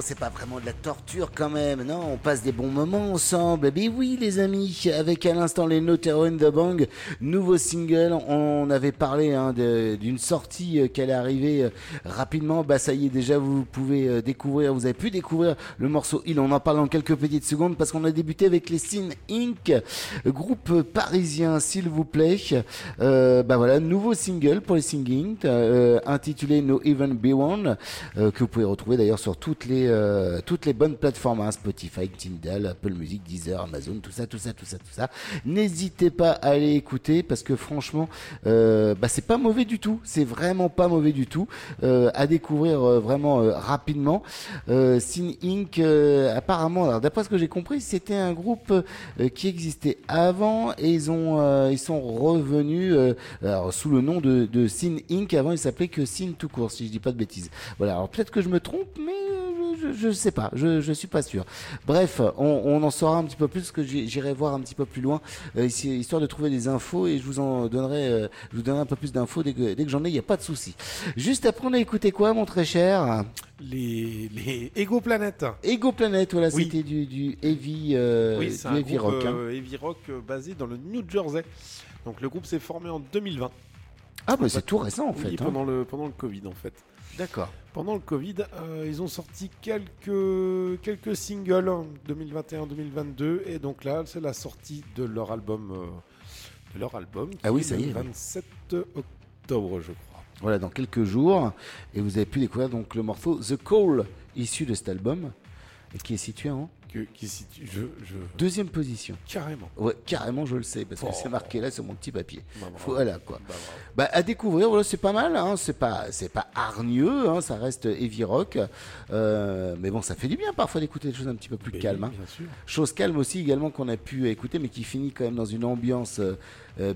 C'est pas vraiment de la torture quand même, non? On passe des bons moments ensemble. Mais oui, les amis, avec à l'instant les Notero in the Bang, nouveau single. On avait parlé hein, d'une sortie euh, qui allait arriver euh, rapidement. Bah ça y est, déjà vous pouvez euh, découvrir, vous avez pu découvrir le morceau Il. On en parle dans quelques petites secondes parce qu'on a débuté avec les Sin Inc, groupe parisien, s'il vous plaît. Euh, bah voilà, nouveau single pour les Singing, intitulé No Even Be One, que vous pouvez retrouver d'ailleurs sur toutes les, euh, toutes les bonnes plateformes, hein, Spotify, Tidal, Apple Music, Deezer, Amazon, tout ça, tout ça, tout ça, tout ça. N'hésitez pas à aller écouter parce que franchement, euh, bah, c'est pas mauvais du tout. C'est vraiment pas mauvais du tout. Euh, à découvrir vraiment rapidement. Sin Inc. apparemment, d'après ce que j'ai compris, c'était un groupe qui existait avant et ils ont, ils sont revenus sous le nom de, Sin Inc. Avant, ils s'appelaient que Sin tout court, si je dis pas de bêtises. Voilà. Alors peut-être que je me trompe, mais je, je sais pas. Je, je suis pas sûr. Bref, on, on en saura un petit peu plus parce que j'irai voir un petit peu plus loin, euh, ici, histoire de trouver des infos et je vous en donnerai, euh, je vous donnerai un peu plus d'infos dès que, dès que j'en ai. Il n'y a pas de souci. Juste après, on a écouté quoi, mon très cher? Les, les Ego Planet. Ego Planet, voilà, Oui. c'était du, du heavy, euh, oui, c'est du un heavy groupe rock. hein. euh, heavy rock basé dans le New Jersey. Donc le groupe s'est formé en 2020. Ah, bah En c'est tout récent en oui, fait. hein. pendant le pendant le Covid en fait. D'accord. Pendant le Covid, euh, ils ont sorti quelques quelques singles en 2021-2022 et donc là c'est la sortie de leur album euh, de leur album. Ah qui oui, est ça le y est, oui. 27 octobre je crois. Voilà, dans quelques jours. Et vous avez pu découvrir donc le morceau The Call, issu de cet album, et qui est situé en Que, qui situe, je, je... deuxième position. Carrément. Ouais, carrément, je le sais, parce que c'est marqué là sur mon petit papier. Bah. Voilà quoi. Bah. Bah, à découvrir, voilà, c'est pas mal. Hein, c'est pas, c'est pas hargneux, hein, ça reste heavy rock. Euh, mais bon, ça fait du bien parfois d'écouter des choses un petit peu plus Mais calmes. oui, hein. Chose calme aussi également qu'on a pu écouter, mais qui finit quand même dans une ambiance euh,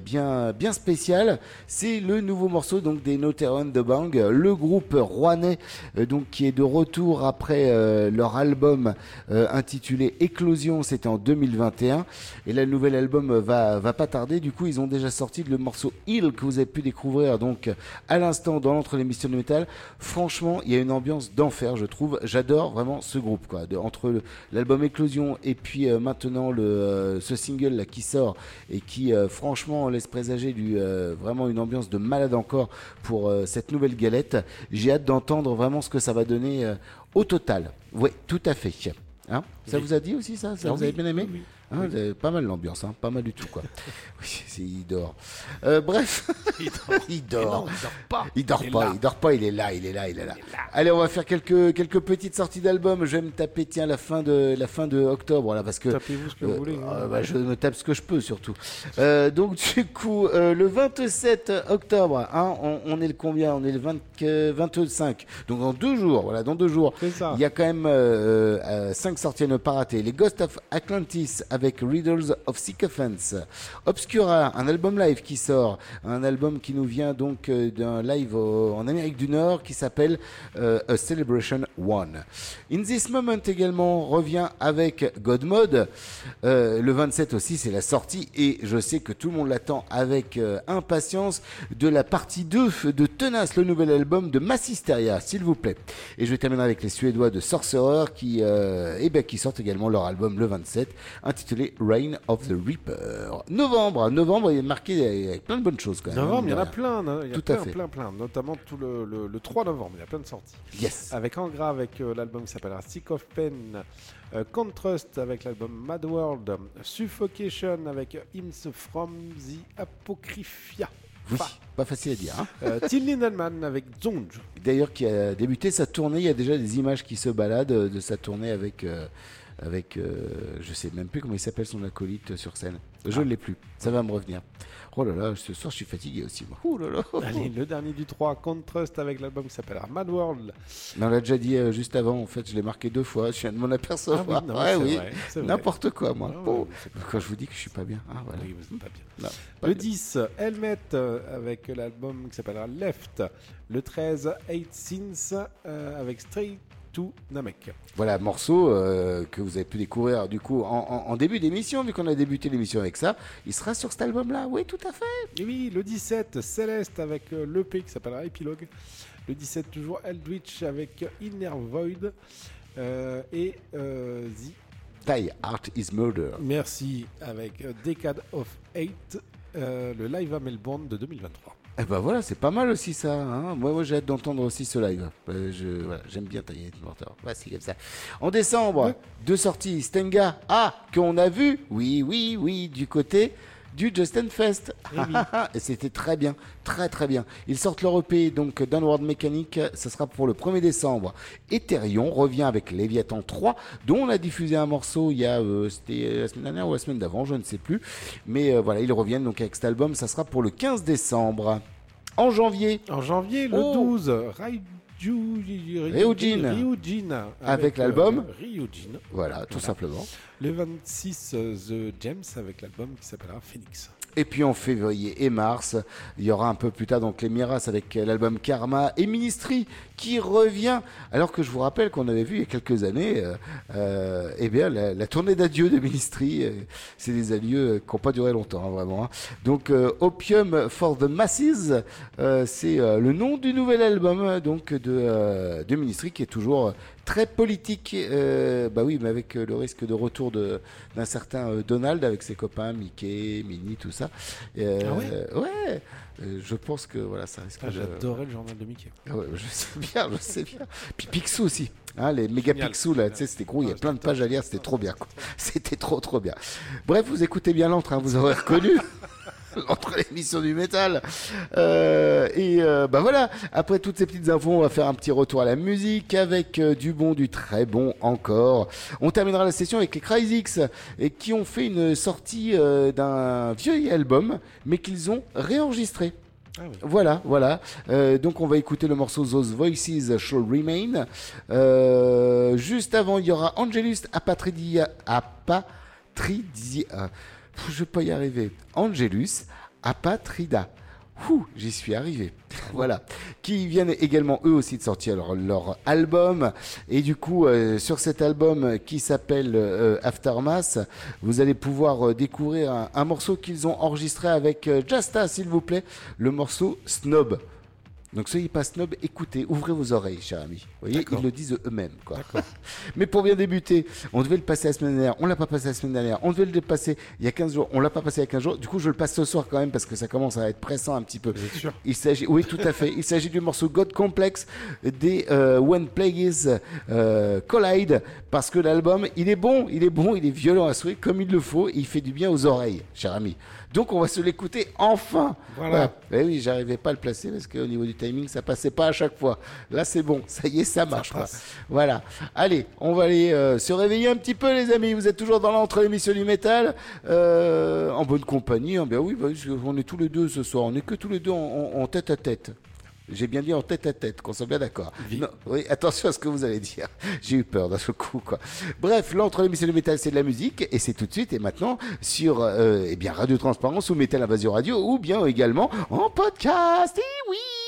bien, bien spéciale. C'est le nouveau morceau donc des Noteron de Bang, le groupe rouennais euh, donc qui est de retour après euh, leur album euh, intitulé Éclosion, c'était en 2021. Et là, le nouvel album va, va pas tarder. Du coup, ils ont déjà sorti le morceau Hill que vous avez pu découvrir donc à l'instant dans l'entre l'émission de métal. Franchement, il y a une ambiance d'enfer, je trouve. J'adore vraiment ce groupe quoi. Entre l'album Éclosion et puis euh, maintenant le euh, ce single là qui sort et qui euh, franchement laisse présager du euh, vraiment une ambiance de malade encore pour euh, cette nouvelle galette. J'ai hâte d'entendre vraiment ce que ça va donner euh, au total. Oui, tout à fait. Hein? Ça Oui. vous a dit aussi ça? Ça Ah vous oui, avez bien aimé? Oui. Hein, Oui. avez Pas mal l'ambiance, hein, pas mal du tout quoi. oui, il dort. Euh, bref, il dort. il dort. non, il dort pas. Il dort Il pas, là. il dort pas, il est là, il est là, il est là. Allez, on va faire quelques quelques petites sorties d'albums. Je vais me taper tiens la fin de la fin de octobre là parce que Tapez-vous ce que vous voulez. euh, bah, je me tape ce que je peux surtout. Euh, donc du coup, euh, le 27 octobre, hein, on, on est le combien? On est le 20, euh, 25. Donc dans deux jours, voilà, dans deux jours. Il y a quand même euh, euh, cinq sorties à ne pas rater. Les Ghosts of Atlantis avec Riddles of Sycophants. Obscura, un album live qui sort. Un album qui nous vient donc euh, d'un live en Amérique du Nord qui s'appelle euh, A Celebration One. In This Moment également revient avec God Mode. Euh, le 27 aussi, c'est la sortie et je sais que tout le monde l'attend avec impatience de la partie 2 de Tenace, le nouvel album de Massisteria, s'il vous plaît. Et je vais terminer avec les Suédois de Sorcerer qui, eh ben, qui sortent également leur album le 27 intitulé Reign of the Reaper. Novembre, novembre il est marqué avec plein de bonnes choses quand même. Novembre, hein, il y en a plein, hein, il y a Tout plein, à fait. plein, plein, notamment tout le, le- le 3 novembre, il y a plein de sorties. Yes. Avec Angra, avec euh, l'album qui s'appellera Sick of Pain, euh, Contrast avec l'album Mad World, Suffocation avec Hymns from the Apocrypha. Oui, pas facile à dire. hein. Euh, Till Lindemann avec Zonj. D'ailleurs, qui a débuté sa tournée. Il y a déjà des images qui se baladent euh, de sa tournée avec, euh, avec euh, je sais même plus comment il s'appelle son acolyte sur scène. Je ne l'ai plus. Ça va me revenir. Oh là là, ce soir je suis fatigué aussi. Moi. Oh là là. Allez, le dernier du 3, Contrast avec l'album qui s'appellera Mad World. On l'a déjà dit euh, juste avant. En fait, je l'ai marqué deux fois. Je viens de m'en apercevoir. Ah oui, non, ouais. N'importe quoi, moi. Ah pas Quand je vous dis que je suis pas bien. Ah, voilà. Oui, vous pas bien. Non, pas Le bien. 10, Helmet euh, avec l'album qui s'appellera Left. Le 13, Eight Sins euh, avec Straight to Namek. Voilà, morceau euh, que vous avez pu découvrir du coup en, en- en début d'émission, vu qu'on a débuté l'émission avec ça. Il sera sur cet album-là, oui, tout à fait. Et oui, le 17, Céleste avec euh, l'EP qui s'appellera Epilogue. Le 17, toujours Eldritch avec Inner Void. Euh, et euh, The Die Art is Murder. Merci avec Decade of Eight, le live à Melbourne de 2023. Eh ben voilà, c'est pas mal aussi ça. hein. moi, moi j'ai hâte d'entendre aussi ce live. Euh, je, voilà, j'aime bien tailler Mortar. Ouais, c'est comme ça. En décembre, deux sorties. Stenga, ah, qu'on a vu. Oui, oui, oui, du côté du Justin Fest. Eh oui. Et c'était très bien, très très bien. Ils sortent leur EP, donc Downward Mechanic, ça sera pour le 1er décembre. Ethereum revient avec Leviathan 3, dont on a diffusé un morceau il y a, euh, c'était la semaine dernière ou la semaine d'avant, je ne sais plus. Mais euh, voilà, ils reviennent donc avec cet album, ça sera pour le 15 décembre. En janvier. En janvier, le Oh. 12, Raiju... Ryujin. Ryujin. Avec l'album euh, Ryujin. Voilà, tout simplement. Le 26, euh, The James avec l'album qui s'appellera Phoenix. Et puis en février et mars, il y aura un peu plus tard donc les Miras avec l'album Karma et Ministry qui revient. Alors que je vous rappelle qu'on avait vu il y a quelques années, euh, euh, eh bien la, tournée d'adieu de Ministry, euh, c'est des adieux qui n'ont pas duré longtemps hein, vraiment. hein. Donc Opium for the Masses, c'est le nom du nouvel album donc de, de Ministry qui est toujours très politique. euh, bah oui, mais avec euh, le risque de retour de- d'un certain euh, Donald avec ses copains Mickey, Minnie, tout ça. Euh, Ah ouais? ouais. Euh, je pense que voilà, ça risque Ah, de- J'adorais le journal de Mickey. Ah ouais, je sais bien, je sais bien. Puis Picsou aussi. Hein, les méga. Picsou, là, tu sais, c'était gros, il y a plein de pages à lire, c'était trop bien, quoi. C'était trop, trop bien. Bref, vous écoutez bien l'entre, hein, vous aurez reconnu. L'entre l'émission du métal. Euh, et euh, bah voilà, après toutes ces petites infos, on va faire un petit retour à la musique avec euh, du bon, du très bon encore. On terminera la session avec les Cryzix et qui ont fait une sortie euh, d'un vieux album, mais qu'ils ont réenregistré. Ah oui. Voilà, voilà. Euh, donc on va écouter le morceau Those Voices Shall Remain. Euh, juste avant, il y aura Angelus Apatridia. Apatridia. Je vais pas y arriver. Angelus Apatrida. Ouh, j'y suis arrivé. voilà. Qui viennent également eux aussi de sortir leur, album. Et du coup, euh, sur cet album qui s'appelle euh, Aftermath, vous allez pouvoir euh, découvrir un, un morceau qu'ils ont enregistré avec Jasta, s'il vous plaît, le morceau Snob. Donc soyez pas snob, écoutez, ouvrez vos oreilles, cher ami. Vous voyez, ils le disent eux-mêmes. quoi. Mais pour bien débuter, on devait le passer la semaine dernière, on l'a pas passé la semaine dernière, on devait le passer il y a 15 jours, on l'a pas passé il y a 15 jours. Du coup, je le passe ce soir quand même parce que ça commence à être pressant un petit peu. sûr Il s'agit, oui, tout à fait. Il s'agit du morceau God Complex des euh, When Plagues euh, Collide parce que l'album, il est bon, il est bon, il est violent à souhait comme il le faut, et il fait du bien aux oreilles, cher ami. Donc on va se l'écouter enfin. Voilà. Eh oui, j'arrivais pas à le placer parce qu'au niveau du timing, ça passait pas à chaque fois. Là, c'est bon, ça y est, ça marche. Voilà. Allez, on va aller euh, se réveiller un petit peu, les amis. Vous êtes toujours dans l'entre l'émission du métal, euh, en bonne compagnie. hein. Ben oui, oui, on est tous les deux ce soir. On est que tous les deux en, en- en tête à tête. J'ai bien dit en tête à tête, qu'on soit bien d'accord. Non, Oui, attention à ce que vous allez dire. J'ai eu peur d'un seul coup, quoi. Bref, l'entre l'émission du métal, c'est de la musique, et c'est tout de suite et maintenant sur euh, eh bien Radio Transparence ou Métal Invasion Radio, ou bien également en podcast. Et oui.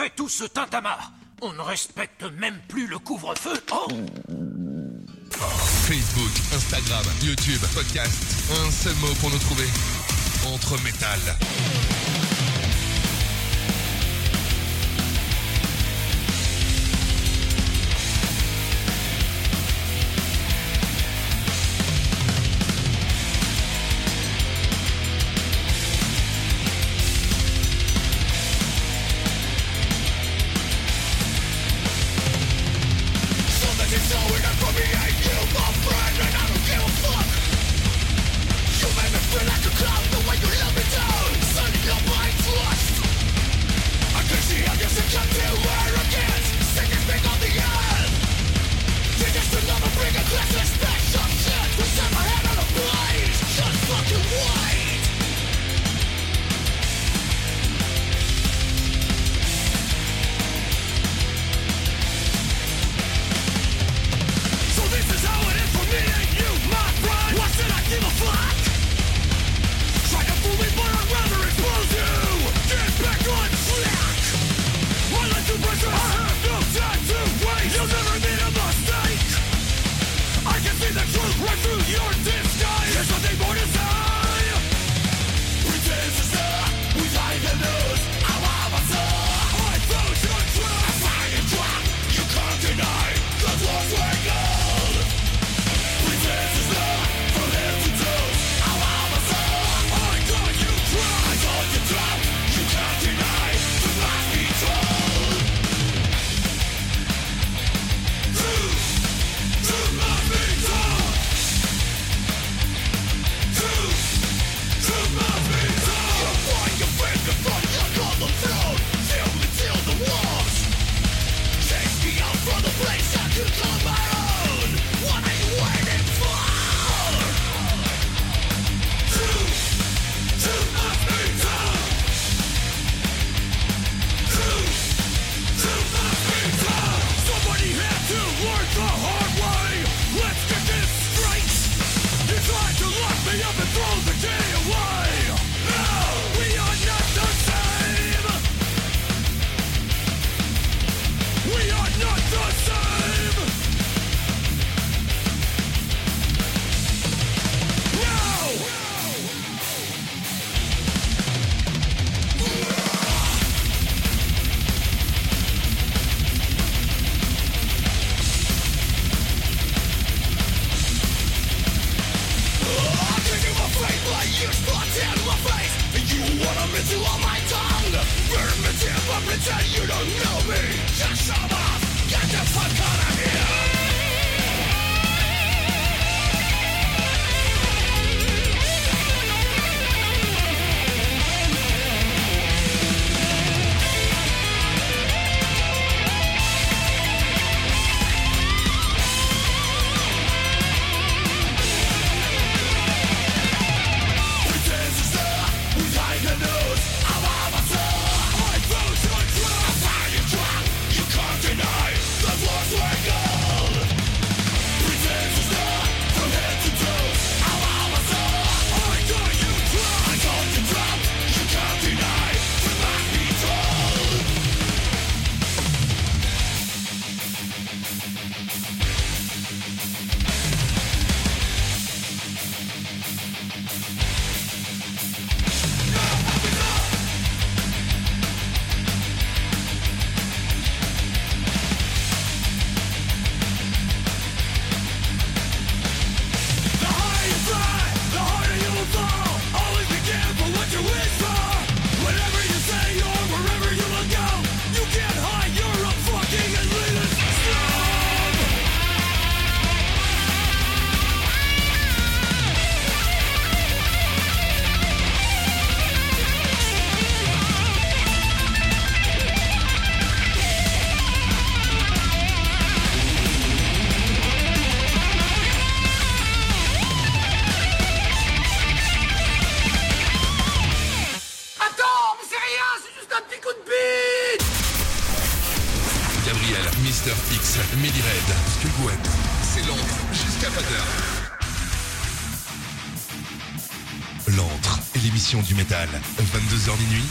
fait tout ce tintamarre On ne respecte même plus le couvre-feu, oh Facebook, Instagram, YouTube, podcast, un seul mot pour nous trouver. Entre métal.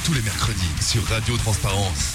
tous les mercredis sur Radio Transparence.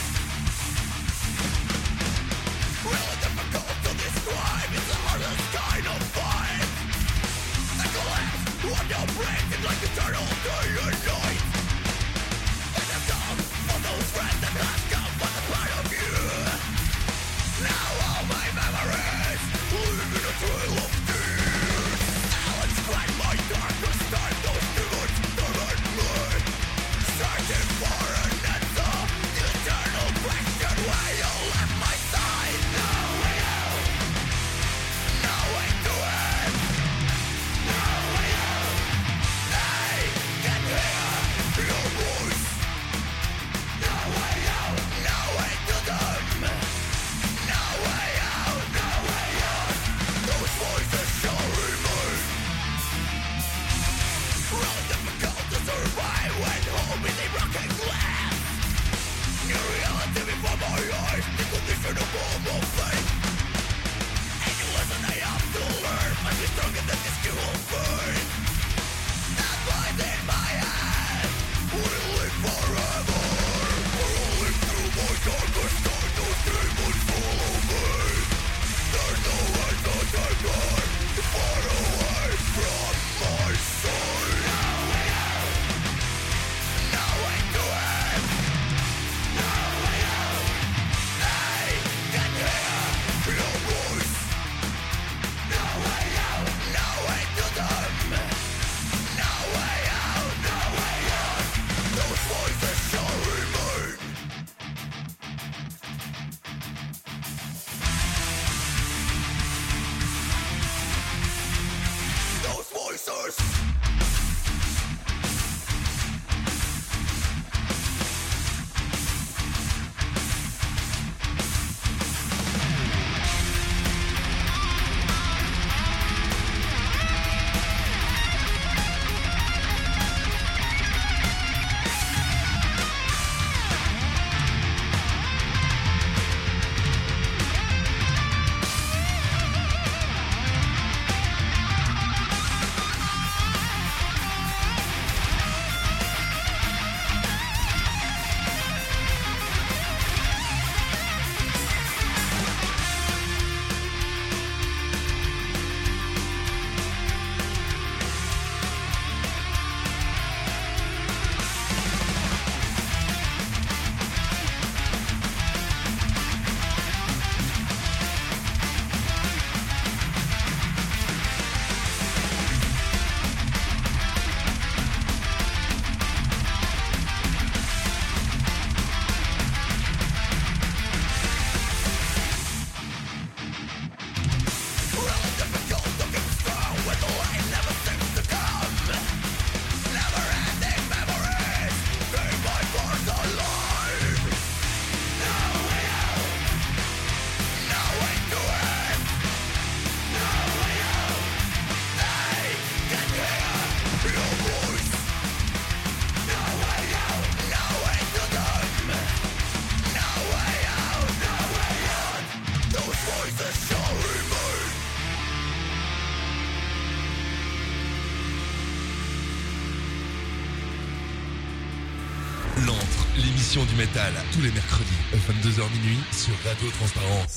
Du métal, tous les mercredis, 22h minuit, sur Radio Transparence.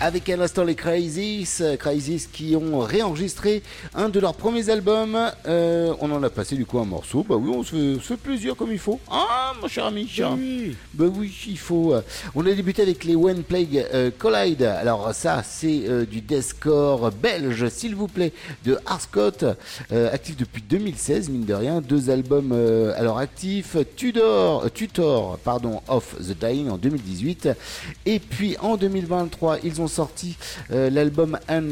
Avec à l'instant les euh, Crazies qui ont réenregistré un de leurs premiers albums. Euh, on en a passé du coup un morceau. Bah oui, on se fait, se fait plaisir comme il faut. Ah, mon cher ami. oui. Bah oui, il faut. On a débuté avec les One Plague euh, Collide. Alors ça, c'est euh, du deathcore belge, s'il vous plaît, de Harscott, euh, actif depuis 2016, mine de rien. Deux albums alors actifs, Tudor, Tutor, pardon, of the Dying en 2018. Et puis en 2023, ils ont sorti l'album Un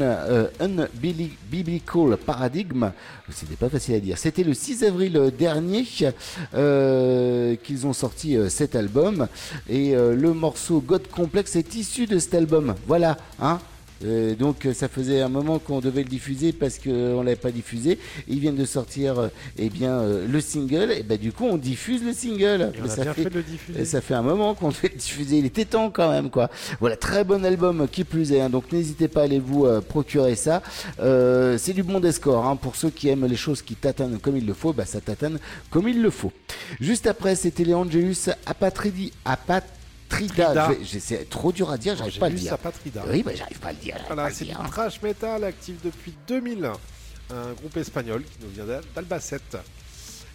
Unbiblical Paradigm. C'était pas facile à dire. C'était le 6 avril dernier euh, sorti euh, cet album. Et euh, le morceau God Complex est issu de cet album. Voilà, hein. Euh, donc euh, ça faisait un moment qu'on devait le diffuser parce qu'on l'avait pas diffusé. Ils viennent de sortir euh, eh bien euh, le single et ben du coup on diffuse le single. Et on Mais a ça bien fait de le diffuser. et ça fait un moment qu'on devait le diffuser. Il était temps quand même quoi. Voilà très bon album qui plus est. hein. donc n'hésitez pas à aller vous procurer ça. C'est du bon descore hein. pour ceux qui aiment les choses qui tatanent comme il le faut. Bah ça tatane comme il le faut. Juste après c'était les Angelus Apatridi Apatrida. Trida. C'est trop dur à dire, j'arrive pas à le dire. Apatrida. Oui, bah j'arrive pas à le dire. j'arrive pas à Voilà, le c'est du dire. trash metal actif depuis 2000. Un groupe espagnol qui nous vient d'Al- d'Albacete.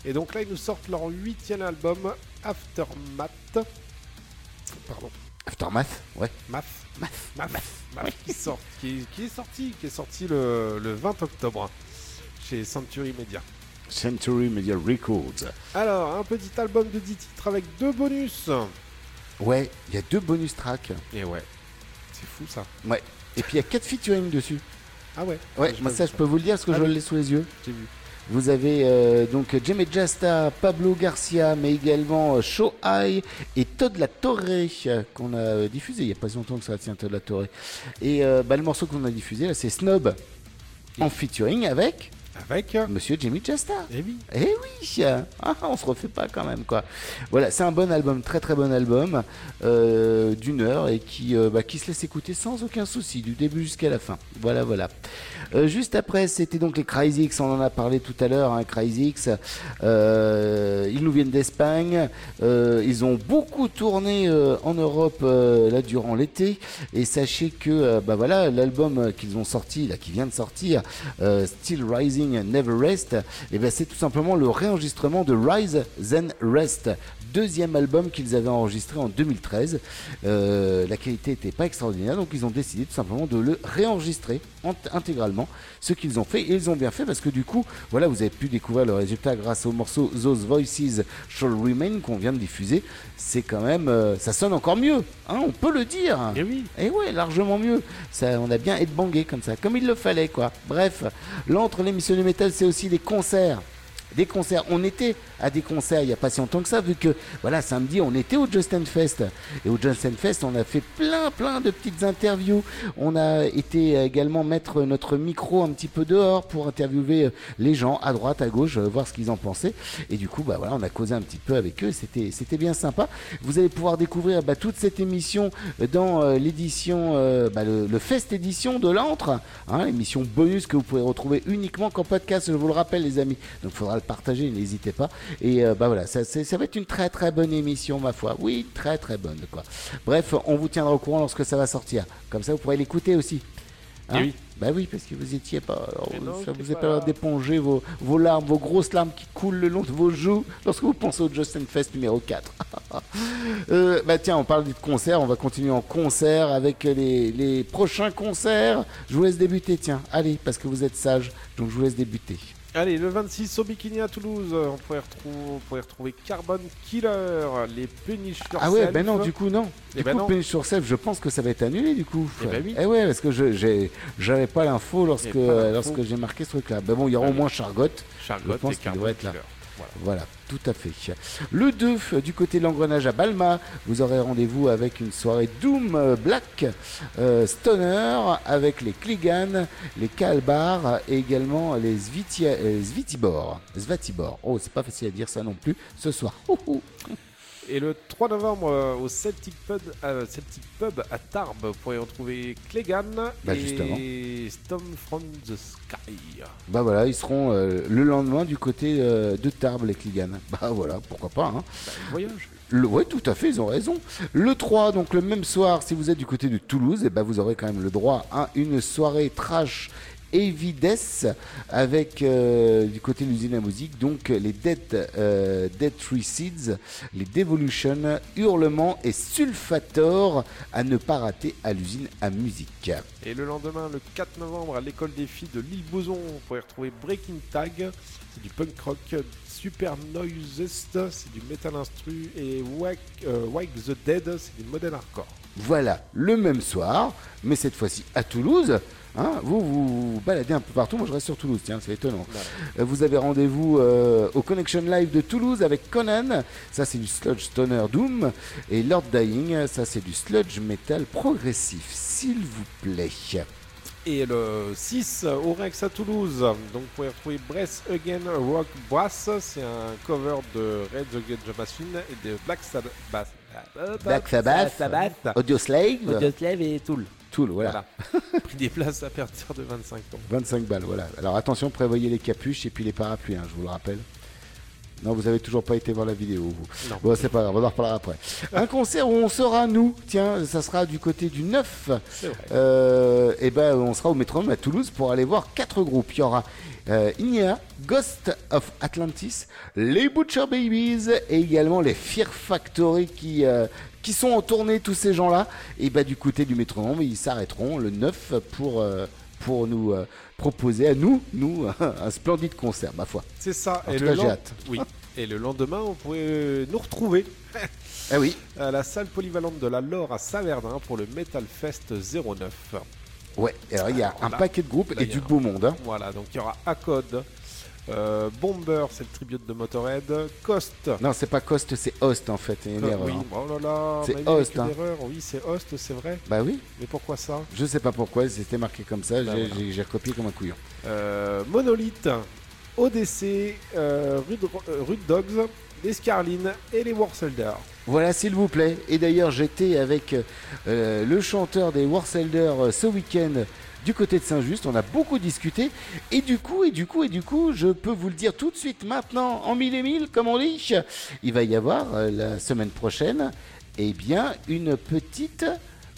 Et donc là, ils nous sortent leur huitième album, Aftermath. Pardon. Aftermath, ouais. Math. Math. Math. Qui, sort, qui, est, qui est sorti, qui est sorti le, le 20 octobre chez Century Media. Century Media Records. Alors, un petit album de 10 titres avec deux bonus. Ouais, il y a deux bonus tracks. Et ouais, c'est fou ça. Ouais. Et puis il y a quatre featuring dessus. Ah ouais Ouais, j'ai moi ça je peux vous le dire parce que Ah je oui. l'ai sous les yeux. J'ai vu. Vous avez euh, donc Jamie Jasta, Pablo Garcia, mais également euh, Shohei et Todd La Torre euh, qu'on a diffusé il n'y a pas si longtemps que ça tient Todd La Torre. Et euh, bah, le morceau qu'on a diffusé là c'est Snob en featuring avec Avec Monsieur Jamie Jasta. Eh oui. Eh oui, ah, on se refait pas quand même quoi. Voilà, c'est un bon album, très très bon album euh, d'une heure et qui, euh, bah, qui se laisse écouter sans aucun souci du début jusqu'à la fin. Voilà, voilà. Euh, juste après, c'était donc les Crazy X, on en a parlé tout à l'heure, hein, Crazy X. Euh, ils nous viennent d'Espagne. Euh, ils ont beaucoup tourné euh, en Europe euh, là durant l'été. Et sachez que euh, bah voilà, l'album euh, qu'ils ont sorti, là, qui vient de sortir, euh, Still Rising Never Rest, et ben c'est tout simplement le réenregistrement de Rise Then Rest. Deuxième album qu'ils avaient enregistré en 2013. Euh, la qualité n'était pas extraordinaire, donc ils ont décidé tout simplement de le réenregistrer int- intégralement. Ce qu'ils ont fait, et ils ont bien fait parce que du coup, voilà, vous avez pu découvrir le résultat grâce au morceau Those Voices Shall Remain qu'on vient de diffuser. C'est quand même, euh, ça sonne encore mieux, hein, on peut le dire. Et oui. Et ouais, largement mieux. Ça, on a bien headbangé comme ça, comme il le fallait, quoi. Bref, l'entre l'émission du métal, c'est aussi des concerts. Des concerts. On était à des concerts il n'y a pas si longtemps que ça, vu que, voilà, samedi, on était au Justin Fest. Et au Justin Fest, on a fait plein, plein de petites interviews. On a été également mettre notre micro un petit peu dehors pour interviewer euh, les gens à droite, à gauche, euh, voir ce qu'ils en pensaient. Et du coup, bah voilà, on a causé un petit peu avec eux. C'était, c'était bien sympa. Vous allez pouvoir découvrir bah, toute cette émission dans euh, l'édition, euh, bah, le, le Fest édition de l'antre, hein, l'émission bonus que vous pouvez retrouver uniquement qu'en podcast. Je vous le rappelle, les amis. Donc, il faudra le partager, n'hésitez pas. Et euh, bah voilà, ça, va être une très très bonne émission, ma foi. Oui, très très bonne, quoi. Bref, on vous tiendra au courant lorsque ça va sortir. Comme ça, vous pourrez l'écouter aussi. Eh oui. Bah oui, parce que vous étiez pas. alors, non, ça vous est pas pas là. d'éponger vos, vos larmes, vos grosses larmes qui coulent le long de vos joues lorsque vous pensez au Justin Fest numéro 4. Euh, bah tiens, on parle de concert, on va continuer en concert avec les, les prochains concerts. Je vous laisse débuter, tiens. Allez, parce que vous êtes sage, donc je vous laisse débuter. Allez, le 26 au Bikini à Toulouse, on pourrait retrouver, on pourrait retrouver Carbon Killer, les Punish Yourself. Ah ouais, ben non, du coup non. Eh Du ben coup, non. Punish je pense que ça va être annulé du coup. Eh ben oui. Eh ouais, parce que je j'avais pas l'info lorsque Et pas l'info. lorsque j'ai marqué ce truc-là. Ben bon, il y aura au moins Chargot. Chargot je pense et qu'il devrait être là. Voilà. Voilà, tout à fait. Le 2, euh, du côté de l'engrenage à Balma, vous aurez rendez-vous avec une soirée Doom euh, Black euh, Stoner avec les Kligan, les Kalbar et également les Svitia- Svitibor. Svatibor. Oh, c'est pas facile à dire ça non plus ce soir. Et le 3 novembre euh, au Celtic Pub, euh, Celtic Pub à Tarbes, vous pourrez retrouver Clegan Bah, et justement. Storm from the Sky. Bah voilà, ils seront euh, le lendemain du côté de Tarbes, les Cligans. Bah voilà, pourquoi pas. Hein. Voyage. Le, ouais, tout à fait, ils ont raison. Le 3, donc le même soir, si vous êtes du côté de Toulouse, et ben vous aurez quand même le droit à une soirée trash Evides avec euh, du côté de l'usine à musique, donc les Dead, euh, Dead Seeds, les Devolution, Hurlement et Sulfator à ne pas rater à l'usine à musique. Et le lendemain, le 4 novembre, à l'école des filles de l'île Boson, vous pourrez retrouver Breaking Tag, c'est du punk rock, Super Noisest, c'est du metal instru, et Wake, euh, Wake the Dead, c'est du modern hardcore. Voilà, le même soir, mais cette fois-ci à Toulouse. Hein, vous, vous vous baladez un peu partout, moi je reste sur Toulouse, tiens, c'est étonnant. Euh, Vous avez rendez-vous euh, au Connection Live de Toulouse avec Conan, ça c'est du sludge stoner doom, et Lord Dying, ça c'est du sludge metal progressif, s'il vous plaît. Et le 6 au Rex à Toulouse, donc vous pouvez retrouver Breath Again Rock Brass, c'est un cover de Red the Machine et de Black Sabbath. Black Sabbath, Audio Slave, Audio Slave et Tool. Tool, voilà. Pris des places à partir de 25 ans. 25 balles, voilà. Alors attention, prévoyez les capuches et puis les parapluies, hein, je vous le rappelle. Non, vous avez toujours pas été voir la vidéo, vous. Non. Bon, c'est pas grave, on en reparlera après. Un concert où on sera, nous, tiens, ça sera du côté du 9. C'est vrai. Euh, et ben, on sera au Métronome à Toulouse pour aller voir quatre groupes. Il y aura euh, Ignea, Ghost of Atlantis, les Butcher Babies et également les Fear Factory qui, euh, qui sont en tournée, tous ces gens-là. Et ben, du côté du Métronome, ils s'arrêteront le 9 pour, euh, pour nous euh, proposer à nous, nous, un splendide concert, ma foi. C'est ça. En et tout le cas, j'ai len- hâte. Oui. Et le lendemain, vous pourrez nous retrouver Ah oui. à la salle polyvalente de la Lore à Saverdin pour le Metal Fest 09. Ouais, alors il y a un paquet de groupes Là, et du beau monde. hein. Voilà, donc il y aura Acode, euh, Bomber, c'est le tribute de Motorhead, Cost. Non, c'est pas Cost, c'est Host en fait. Il y a une Euh, erreur. oui, hein. oh là là, C'est Host, une hein. erreur. Oui, c'est Host, c'est vrai. Bah oui. Mais pourquoi ça? Je sais pas pourquoi, c'était marqué comme ça, Bah j'ai voilà. recopié comme un couillon. Euh, Monolith, ODC, euh, Rude, Rude Dogs, les Scarlines et les Warselders. Voilà, s'il vous plaît. Et d'ailleurs, j'étais avec le chanteur des Warselders euh, ce week-end du côté de Saint-Just. On a beaucoup discuté. Et du coup, et du coup, et du coup, je peux vous le dire tout de suite maintenant, en mille et mille, comme on dit, il va y avoir euh, la semaine prochaine, eh bien, une petite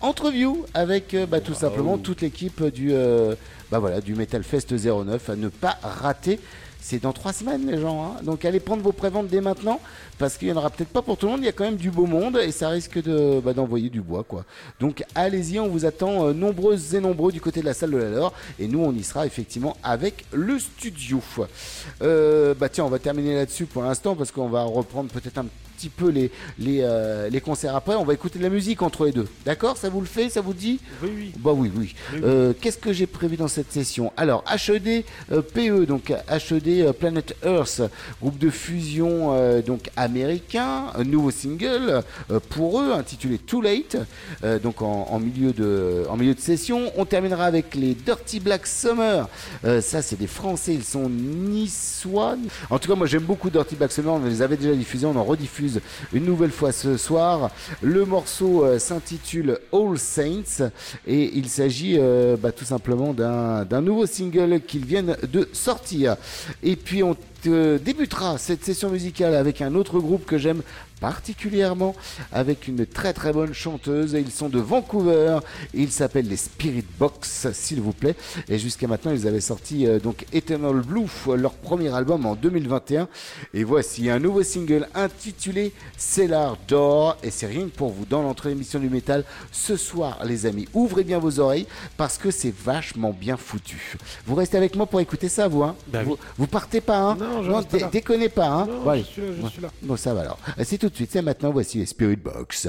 entreview avec euh, bah, tout simplement toute l'équipe du, euh, bah, voilà, du Metal Fest 09 à ne pas rater. C'est dans trois semaines, les gens. hein. Donc allez prendre vos préventes dès maintenant, parce qu'il n'y en aura peut-être pas pour tout le monde. Il y a quand même du beau monde et ça risque de bah, d'envoyer du bois, quoi. Donc allez-y, on vous attend euh, nombreuses et nombreux du côté de la salle de la Laure. Et nous, on y sera effectivement avec le studio. Euh, bah tiens, on va terminer là-dessus pour l'instant, parce qu'on va reprendre peut-être un petit peu les, les, euh, les concerts après. On va écouter de la musique entre les deux. D'accord Ça vous le fait Ça vous dit Oui, oui. Bah oui, oui. Euh, Qu'est-ce que j'ai prévu dans cette session Alors, HED euh, PE, donc HED Planet Earth, groupe de fusion donc américain, un nouveau single pour eux intitulé Too Late, donc en, en milieu de, en milieu de session. On terminera avec les Dirty Black Summer. Euh, ça, c'est des Français, ils sont niçois. En tout cas, moi j'aime beaucoup Dirty Black Summer, on les avait déjà diffusés, on en rediffuse une nouvelle fois ce soir. Le morceau euh, s'intitule All Saints et il s'agit euh, bah, tout simplement d'un nouveau single qu'ils viennent de sortir. Et puis on débutera cette session musicale avec un autre groupe que j'aime particulièrement avec une très très bonne chanteuse et ils sont de Vancouver. Ils s'appellent les Spirit Box s'il vous plaît. Et jusqu'à maintenant ils avaient sorti euh, donc Eternal Blue leur premier album en 2021 et voici un nouveau single intitulé Cellar Door et c'est rien que pour vous dans l'entrée d'émission du métal. Ce soir les amis ouvrez bien vos oreilles parce que c'est vachement bien foutu. Vous restez avec moi pour écouter ça vous hein. Bah vous, vous partez pas hein. Non, je reste là. déconnez pas hein. Non, Bon, je suis là, je suis là. Bon, ça va alors. C'est tout de suite, maintenant. Voici Spirit Box.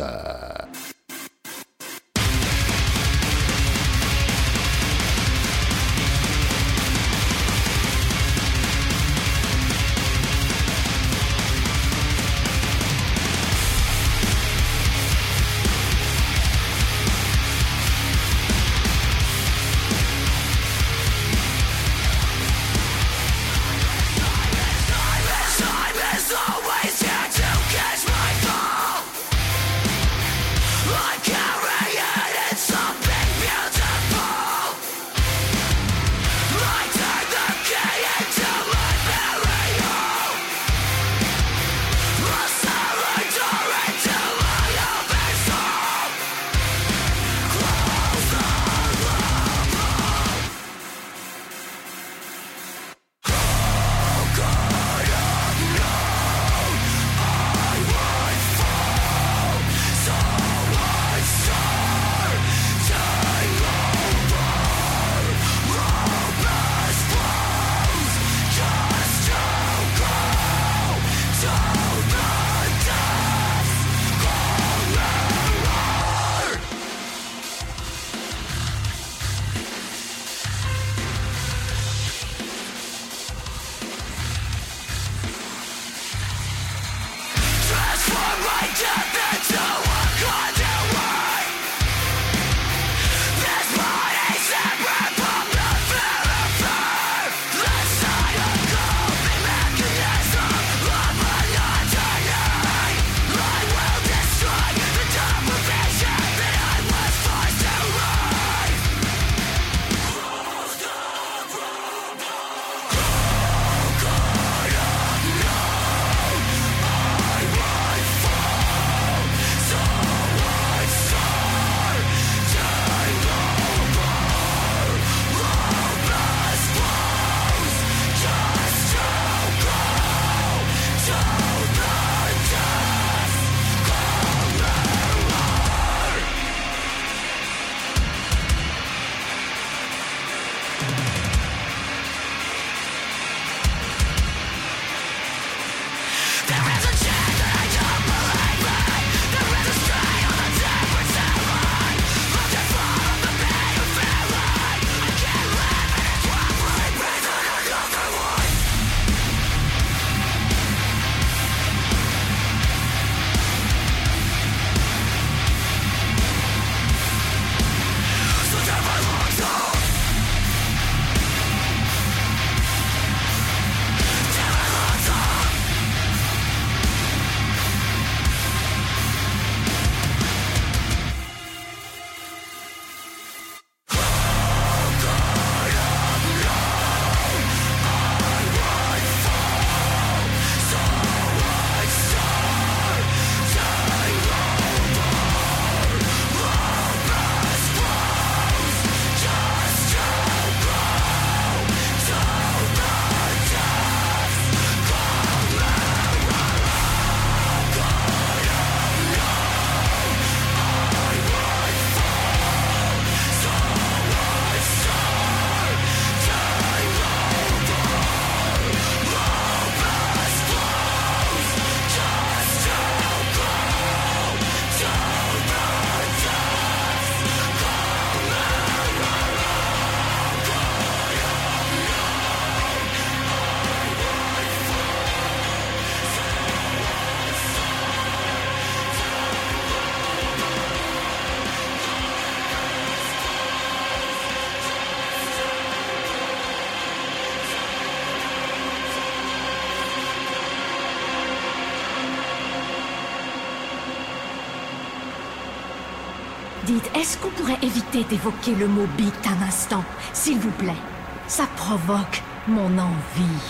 pourrais éviter d'évoquer le mot bit un instant, s'il vous plaît Ça provoque mon envie.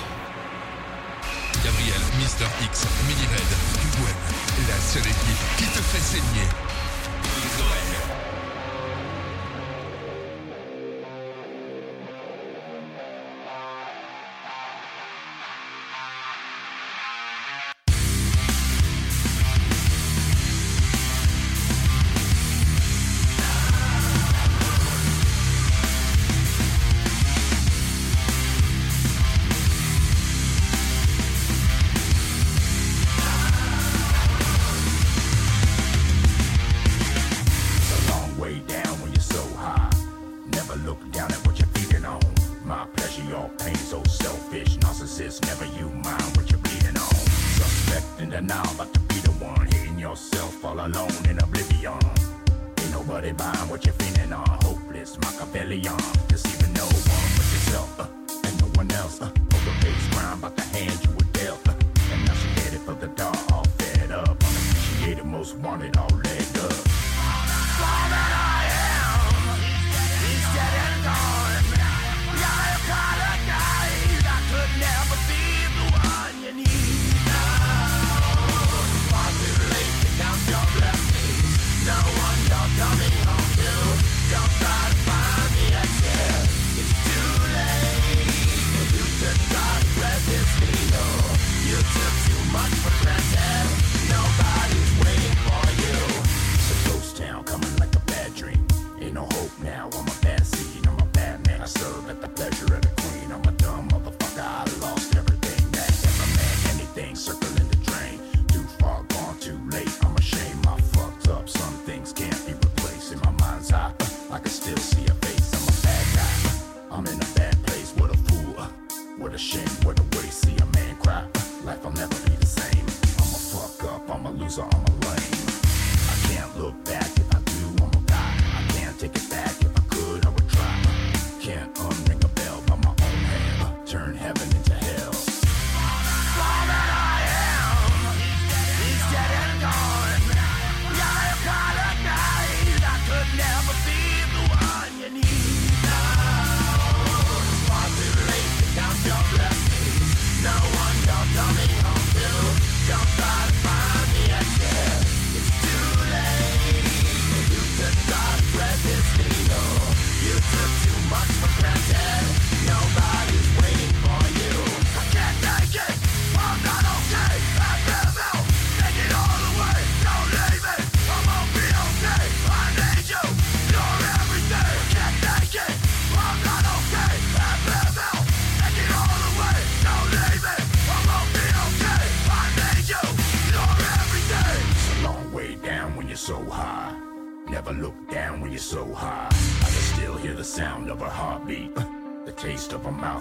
Gabriel, Mister X, Millie Red, Gwen, la seule équipe qui te fait saigner.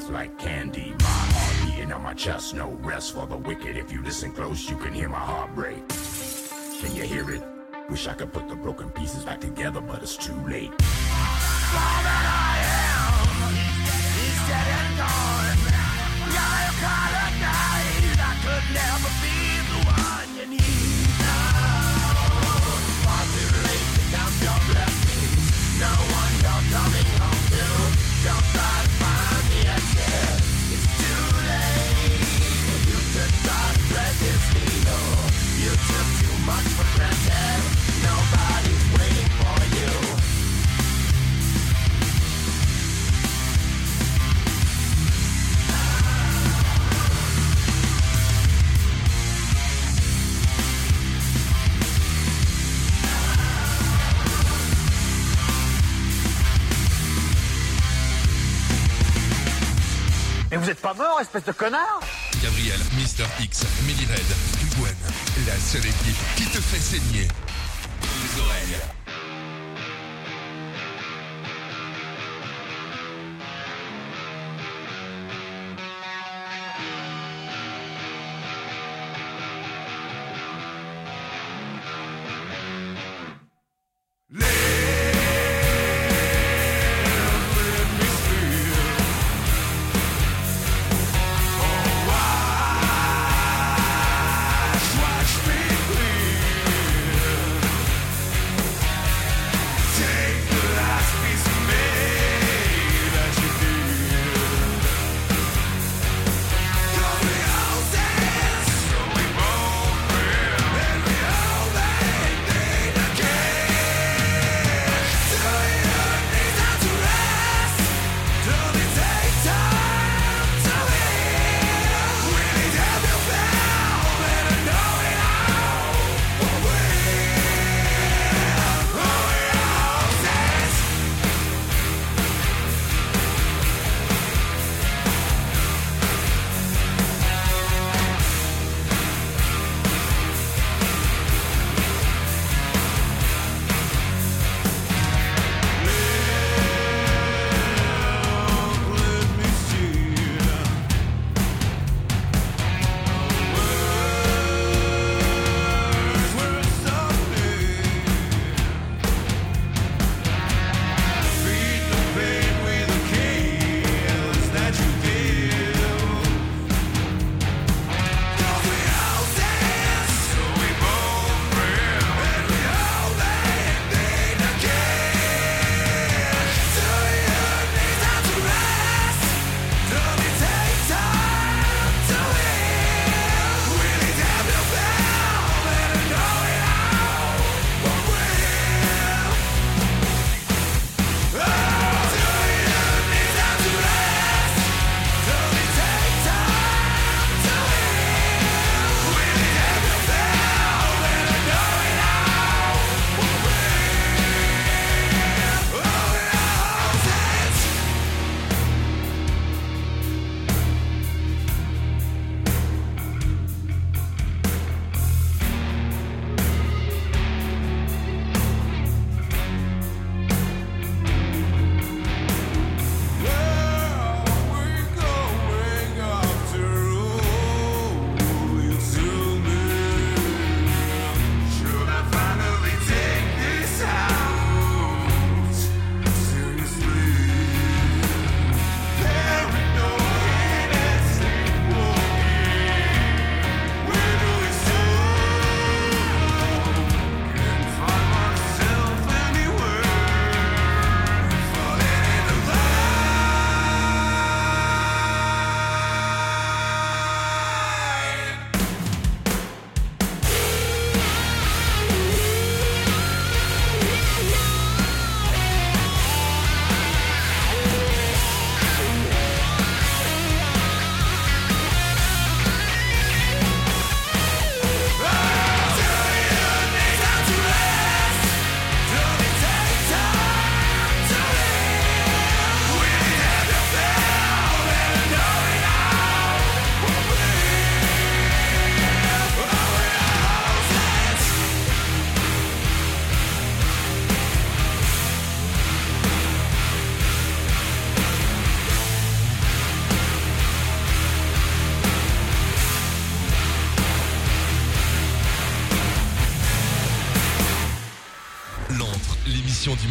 mouth like candy. My heart beating on my chest, no rest for the wicked. If you listen close, you can hear my heart break. Can you hear it? Wish I could put the broken pieces back together, but it's too late. All that I am is dead and gone. You're a color night I could never be. Mais vous êtes pas mort, espèce de connard Gabriel, Mister X, Millie Red, Gwen, la seule équipe qui te fait saigner les oreilles.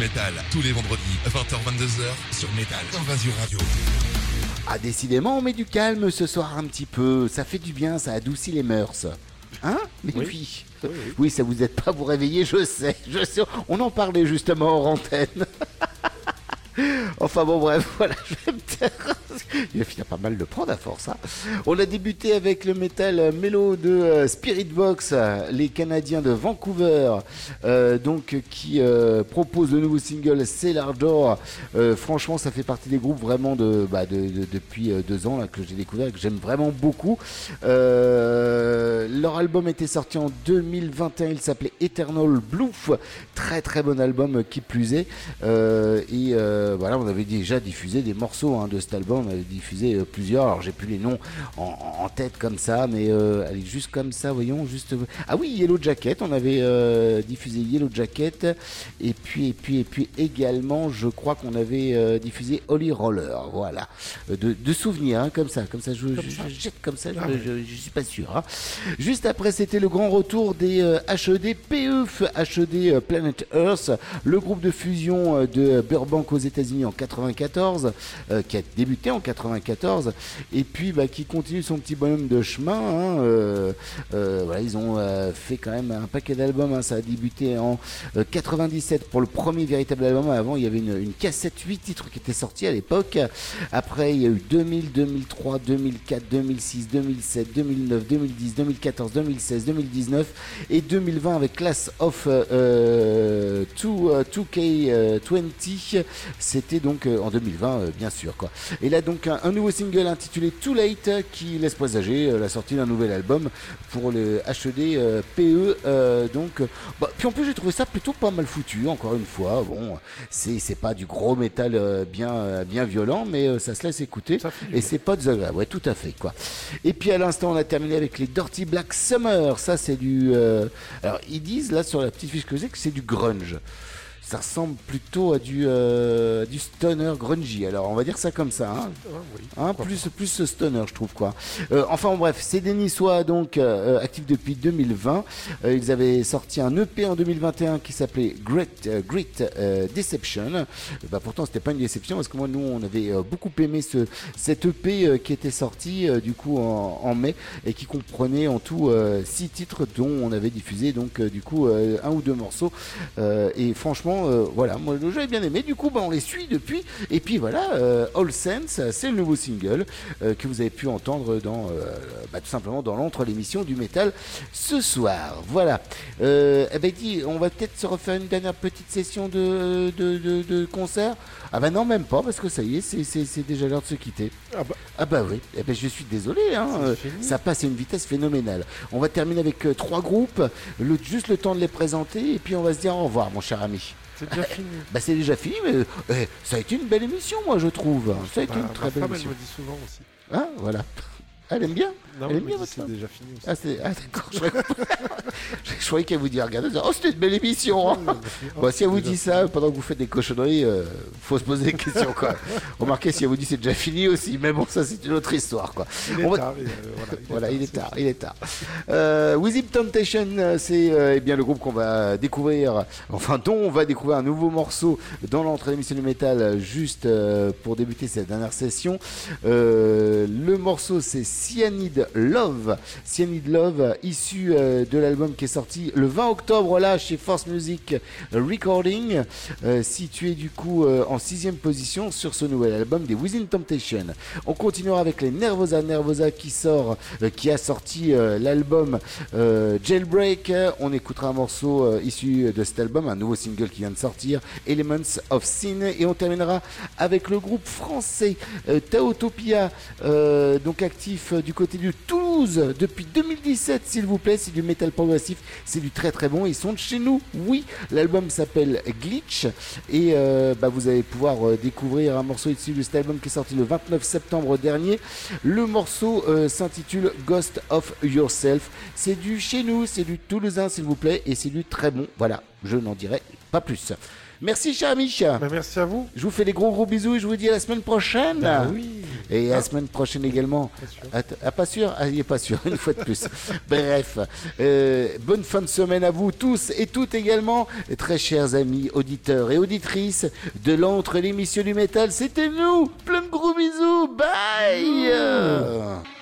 Métal, tous les vendredis, 20h-22h sur Métal Invasion Radio. Ah, décidément, on met du calme ce soir un petit peu. Ça fait du bien, ça adoucit les mœurs. Hein Mais Oui. oui. Oui, Oui, ça vous aide pas à vous réveiller, je sais. Je sais. On en parlait justement en antenne. Enfin bon bref, voilà, je. Il va finir pas mal de prendre à force. hein. On a débuté avec le métal euh, mélo de euh, Spirit Box, les Canadiens de Vancouver, euh, donc qui euh, proposent le nouveau single Cellar Door. Franchement, ça fait partie des groupes vraiment de, bah, de- de- depuis deux ans là, que j'ai découvert et que j'aime vraiment beaucoup. Leur album était sorti en 2021, il s'appelait Eternal Bluff, très très bon album qui plus est. Et voilà, on avait déjà diffusé des morceaux hein, de cet album, diffusé euh, plusieurs, alors j'ai plus les noms en, en tête comme ça, mais euh, allez, juste comme ça, voyons, juste... Ah oui, Yellow Jacket, on avait euh, diffusé Yellow Jacket, et puis, et puis, et puis également, je crois qu'on avait diffusé Holy Roller, voilà, de, de souvenirs, hein, comme ça, comme ça, je, je- je jette comme ça, je, Ah je- je suis pas sûr. hein. Juste après, c'était le grand retour des HED PE, HED Planet Earth, le groupe de fusion de Burbank aux États-Unis en 94, euh, qui a débuté en 94, et puis bah, qui continue son petit bonhomme de chemin. hein, euh, euh, voilà, ils ont euh, fait quand même un paquet d'albums. hein, ça a débuté en euh, 97 pour le premier véritable album. Avant, il y avait une, cassette 8 titres qui était sortie à l'époque. Après, il y a eu 2000, 2003, 2004, 2006, 2007, 2009, 2010, 2014, 2016, 2019 et 2020 avec Class of euh, euh, 2, euh, 2K20. C'était donc euh, en 2020, euh, bien sûr. Quoi. Et là, donc, un nouveau single intitulé Too Late qui laisse présager euh, la sortie d'un nouvel album pour le HED euh, PE. euh, donc, bah, puis en plus, j'ai trouvé ça plutôt pas mal foutu, encore une fois. Bon, c'est c'est pas du gros métal bien, bien violent, mais ça se laisse écouter. Et c'est pas désagréable, ouais, tout à fait. quoi. Et puis à l'instant, on a terminé avec les Dirty Black Summer. Ça, c'est du. euh, Alors, ils disent là sur la petite fiche que j'ai que c'est du grunge. Ça ressemble plutôt à du, euh, du stoner grungy. Alors, on va dire ça comme ça. hein. Hein, plus, plus stoner, je trouve quoi. Euh, enfin, bref, c'est des Niçois donc euh, actifs depuis 2020. Euh, ils avaient sorti un EP en 2021 qui s'appelait Great, euh, Great euh, Deception. Bah, pourtant, c'était pas une déception parce que moi, nous, on avait beaucoup aimé ce, cet EP qui était sorti euh, du coup en, en mai et qui comprenait en tout euh, six titres dont on avait diffusé donc euh, du coup euh, un ou deux morceaux. Euh, et franchement, euh, voilà, moi j'avais bien aimé. Du coup, bah, on les suit depuis. Et puis voilà, euh, All Sense, c'est le nouveau single euh, que vous avez pu entendre dans bah, tout simplement dans l'entre l'émission du métal ce soir. Voilà. Eh ben on va peut-être se refaire une dernière petite session de, de, de- de concert. Ah bah non, même pas, parce que ça y est, c'est- déjà l'heure de se quitter. Ah bah, oui, eh ben, je suis désolé, hein, ça passe à une vitesse phénoménale. On va terminer avec trois groupes, le- juste le temps de les présenter, et puis on va se dire au revoir, mon cher ami. C'est déjà fini. Bah c'est déjà fini, mais euh, eh, ça a été une belle émission, moi je trouve. Ça a été Bah, une ma très belle femme, elle émission. me dit souvent aussi. Ah, voilà. Elle aime bien Non, Elle votre c'est déjà fini aussi. Ah, c'est- ah, d'accord. Je, croyais- je croyais qu'elle vous dit, regardez, oh c'était une belle émission. hein. Bon, si elle vous dit ça pendant que vous faites des cochonneries, euh, faut se poser des questions quoi. Remarquez si elle vous dit c'est déjà fini aussi, mais bon ça c'est une autre histoire quoi. Il est On va- tard, il est- euh, voilà, il est tard, il est il. Euh, Wizzy Temptation, euh, c'est euh, eh bien le groupe qu'on va découvrir, enfin dont on va découvrir un nouveau morceau dans l'entrée d'émission du métal, euh, juste euh, pour débuter cette dernière session. Euh, le morceau c'est Cyanide Love, Cyanide Love, issu euh, de l'album qui est sorti le 20 octobre là chez Force Music Recording, euh, situé du coup euh, en sixième position sur ce nouvel album des Within Temptation. On continuera avec les Nervosa Nervosa qui sort, qui a sorti l'album Jailbreak. On écoutera un morceau issu de cet album, un nouveau single qui vient de sortir, Elements of Sin, et on terminera avec le groupe français Taotopia, donc actif du côté de Toulouse depuis 2017, s'il vous plaît. C'est du metal progressif, c'est du très très bon. Ils sont de chez nous, oui. L'album s'appelle Glitch et euh, bah, vous allez pouvoir euh, découvrir un morceau issu de cet album qui est sorti le 29 septembre dernier. Le morceau euh, s'intitule Ghost of Yourself. C'est du chez nous, c'est du toulousain, s'il vous plaît, et c'est du très bon. Voilà. Je n'en dirai pas plus. Merci, cher ami. merci à vous. Je vous fais des gros gros bisous et je vous dis à la semaine prochaine. Bah oui. Et à Ah. la semaine prochaine également. Att- Ah, pas sûr? Ah, il est pas sûr, une fois de plus. Bref, euh, bonne fin de semaine à vous tous et toutes également, très chers amis auditeurs et auditrices de l'entre l'émission du métal. C'était nous. Plein de gros bisous. Bye. You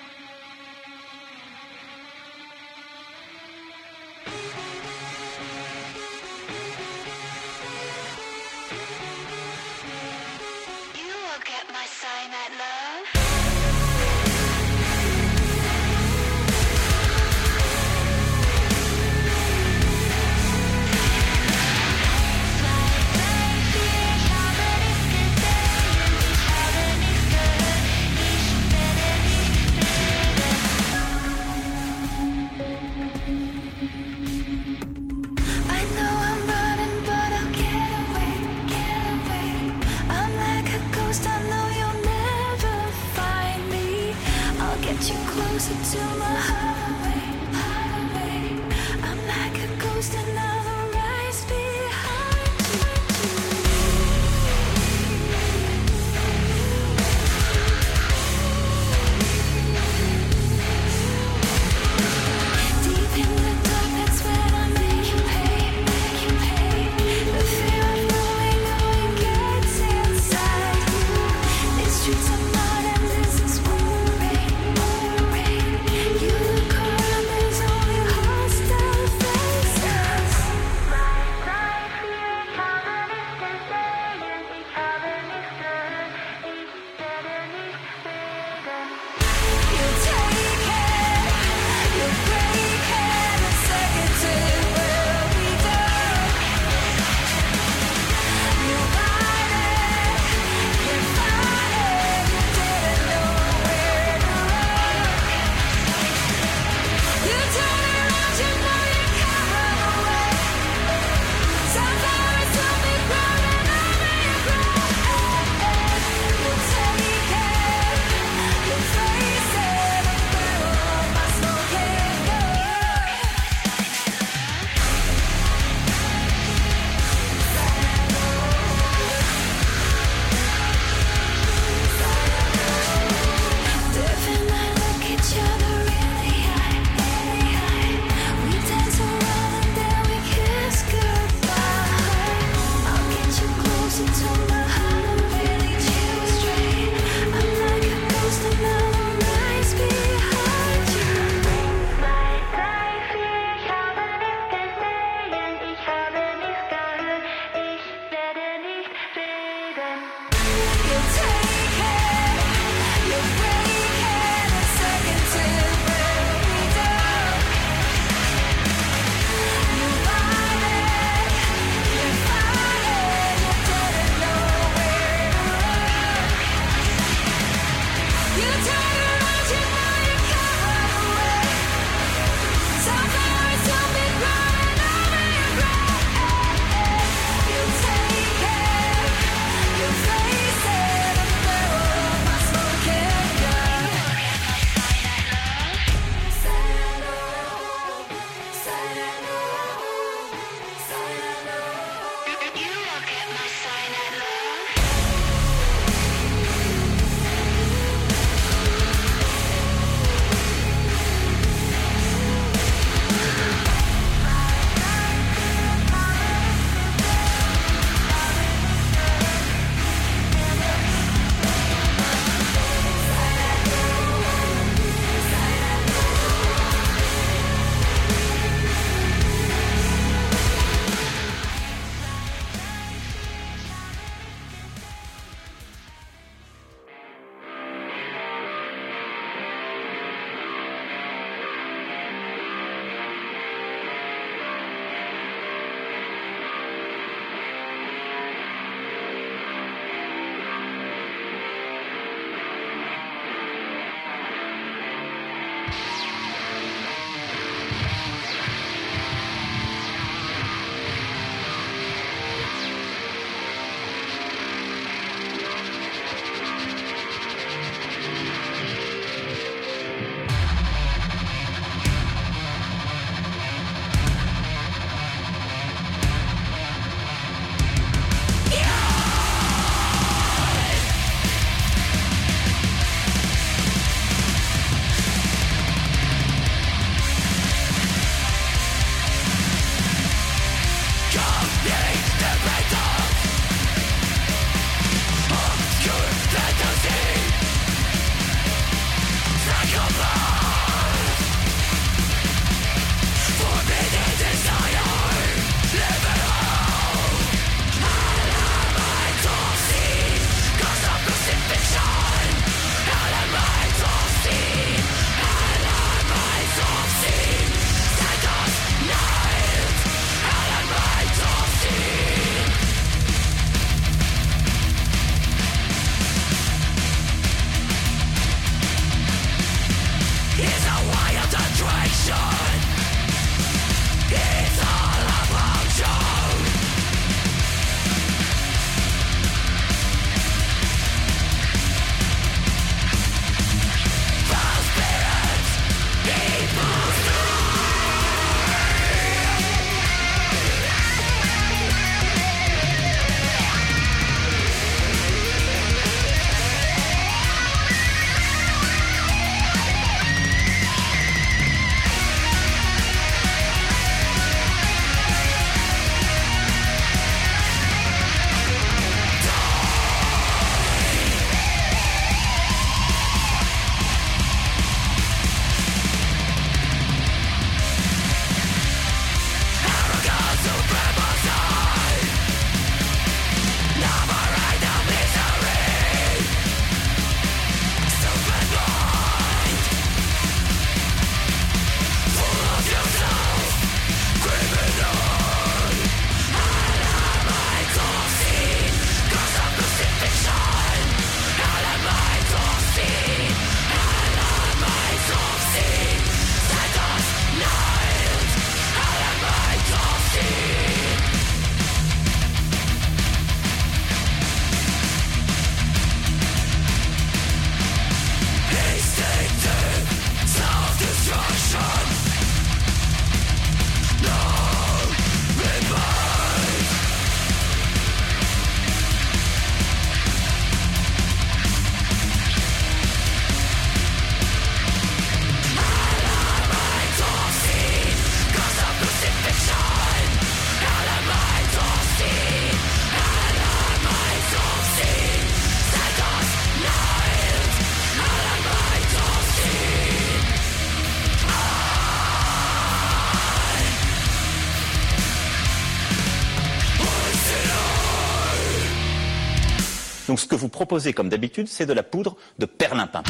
ce que vous proposez, comme d'habitude, c'est de la poudre de perlimpin.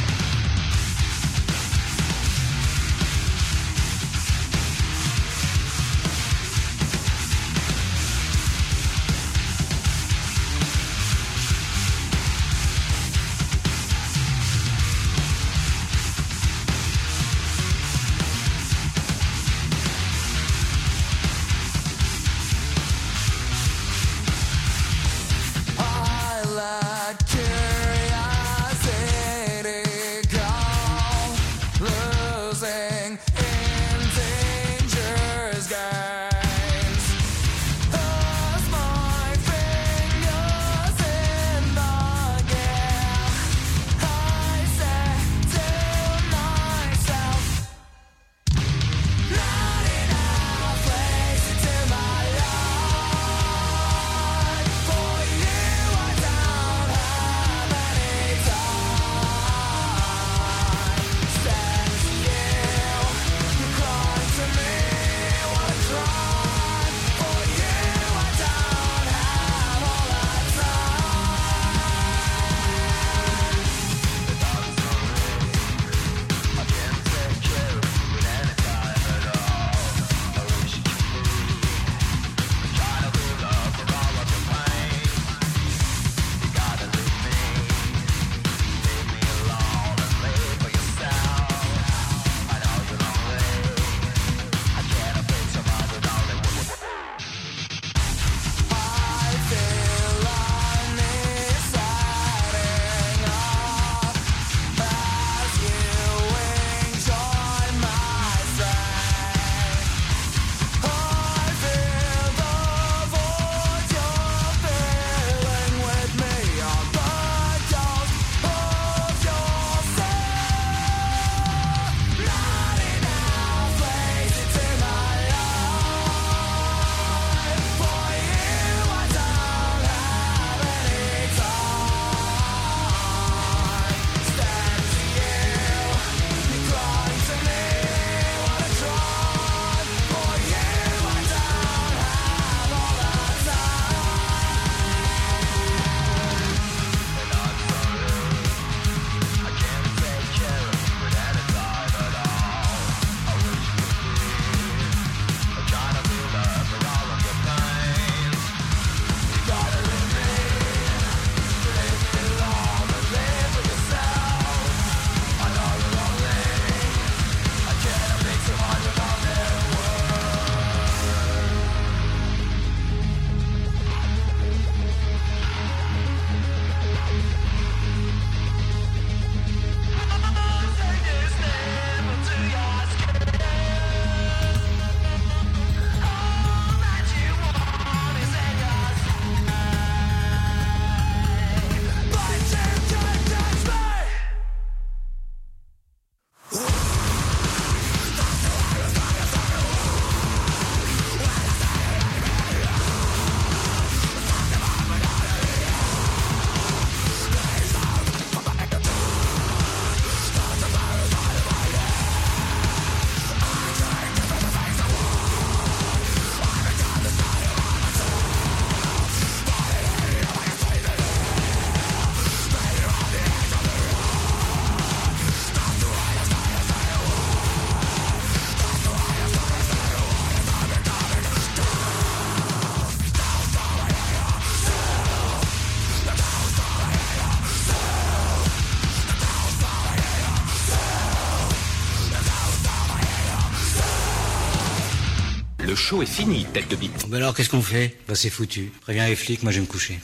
show est fini, tête de bite. Ben alors, qu'est-ce qu'on fait? Bah, c'est foutu. Préviens les flics, moi je vais me coucher.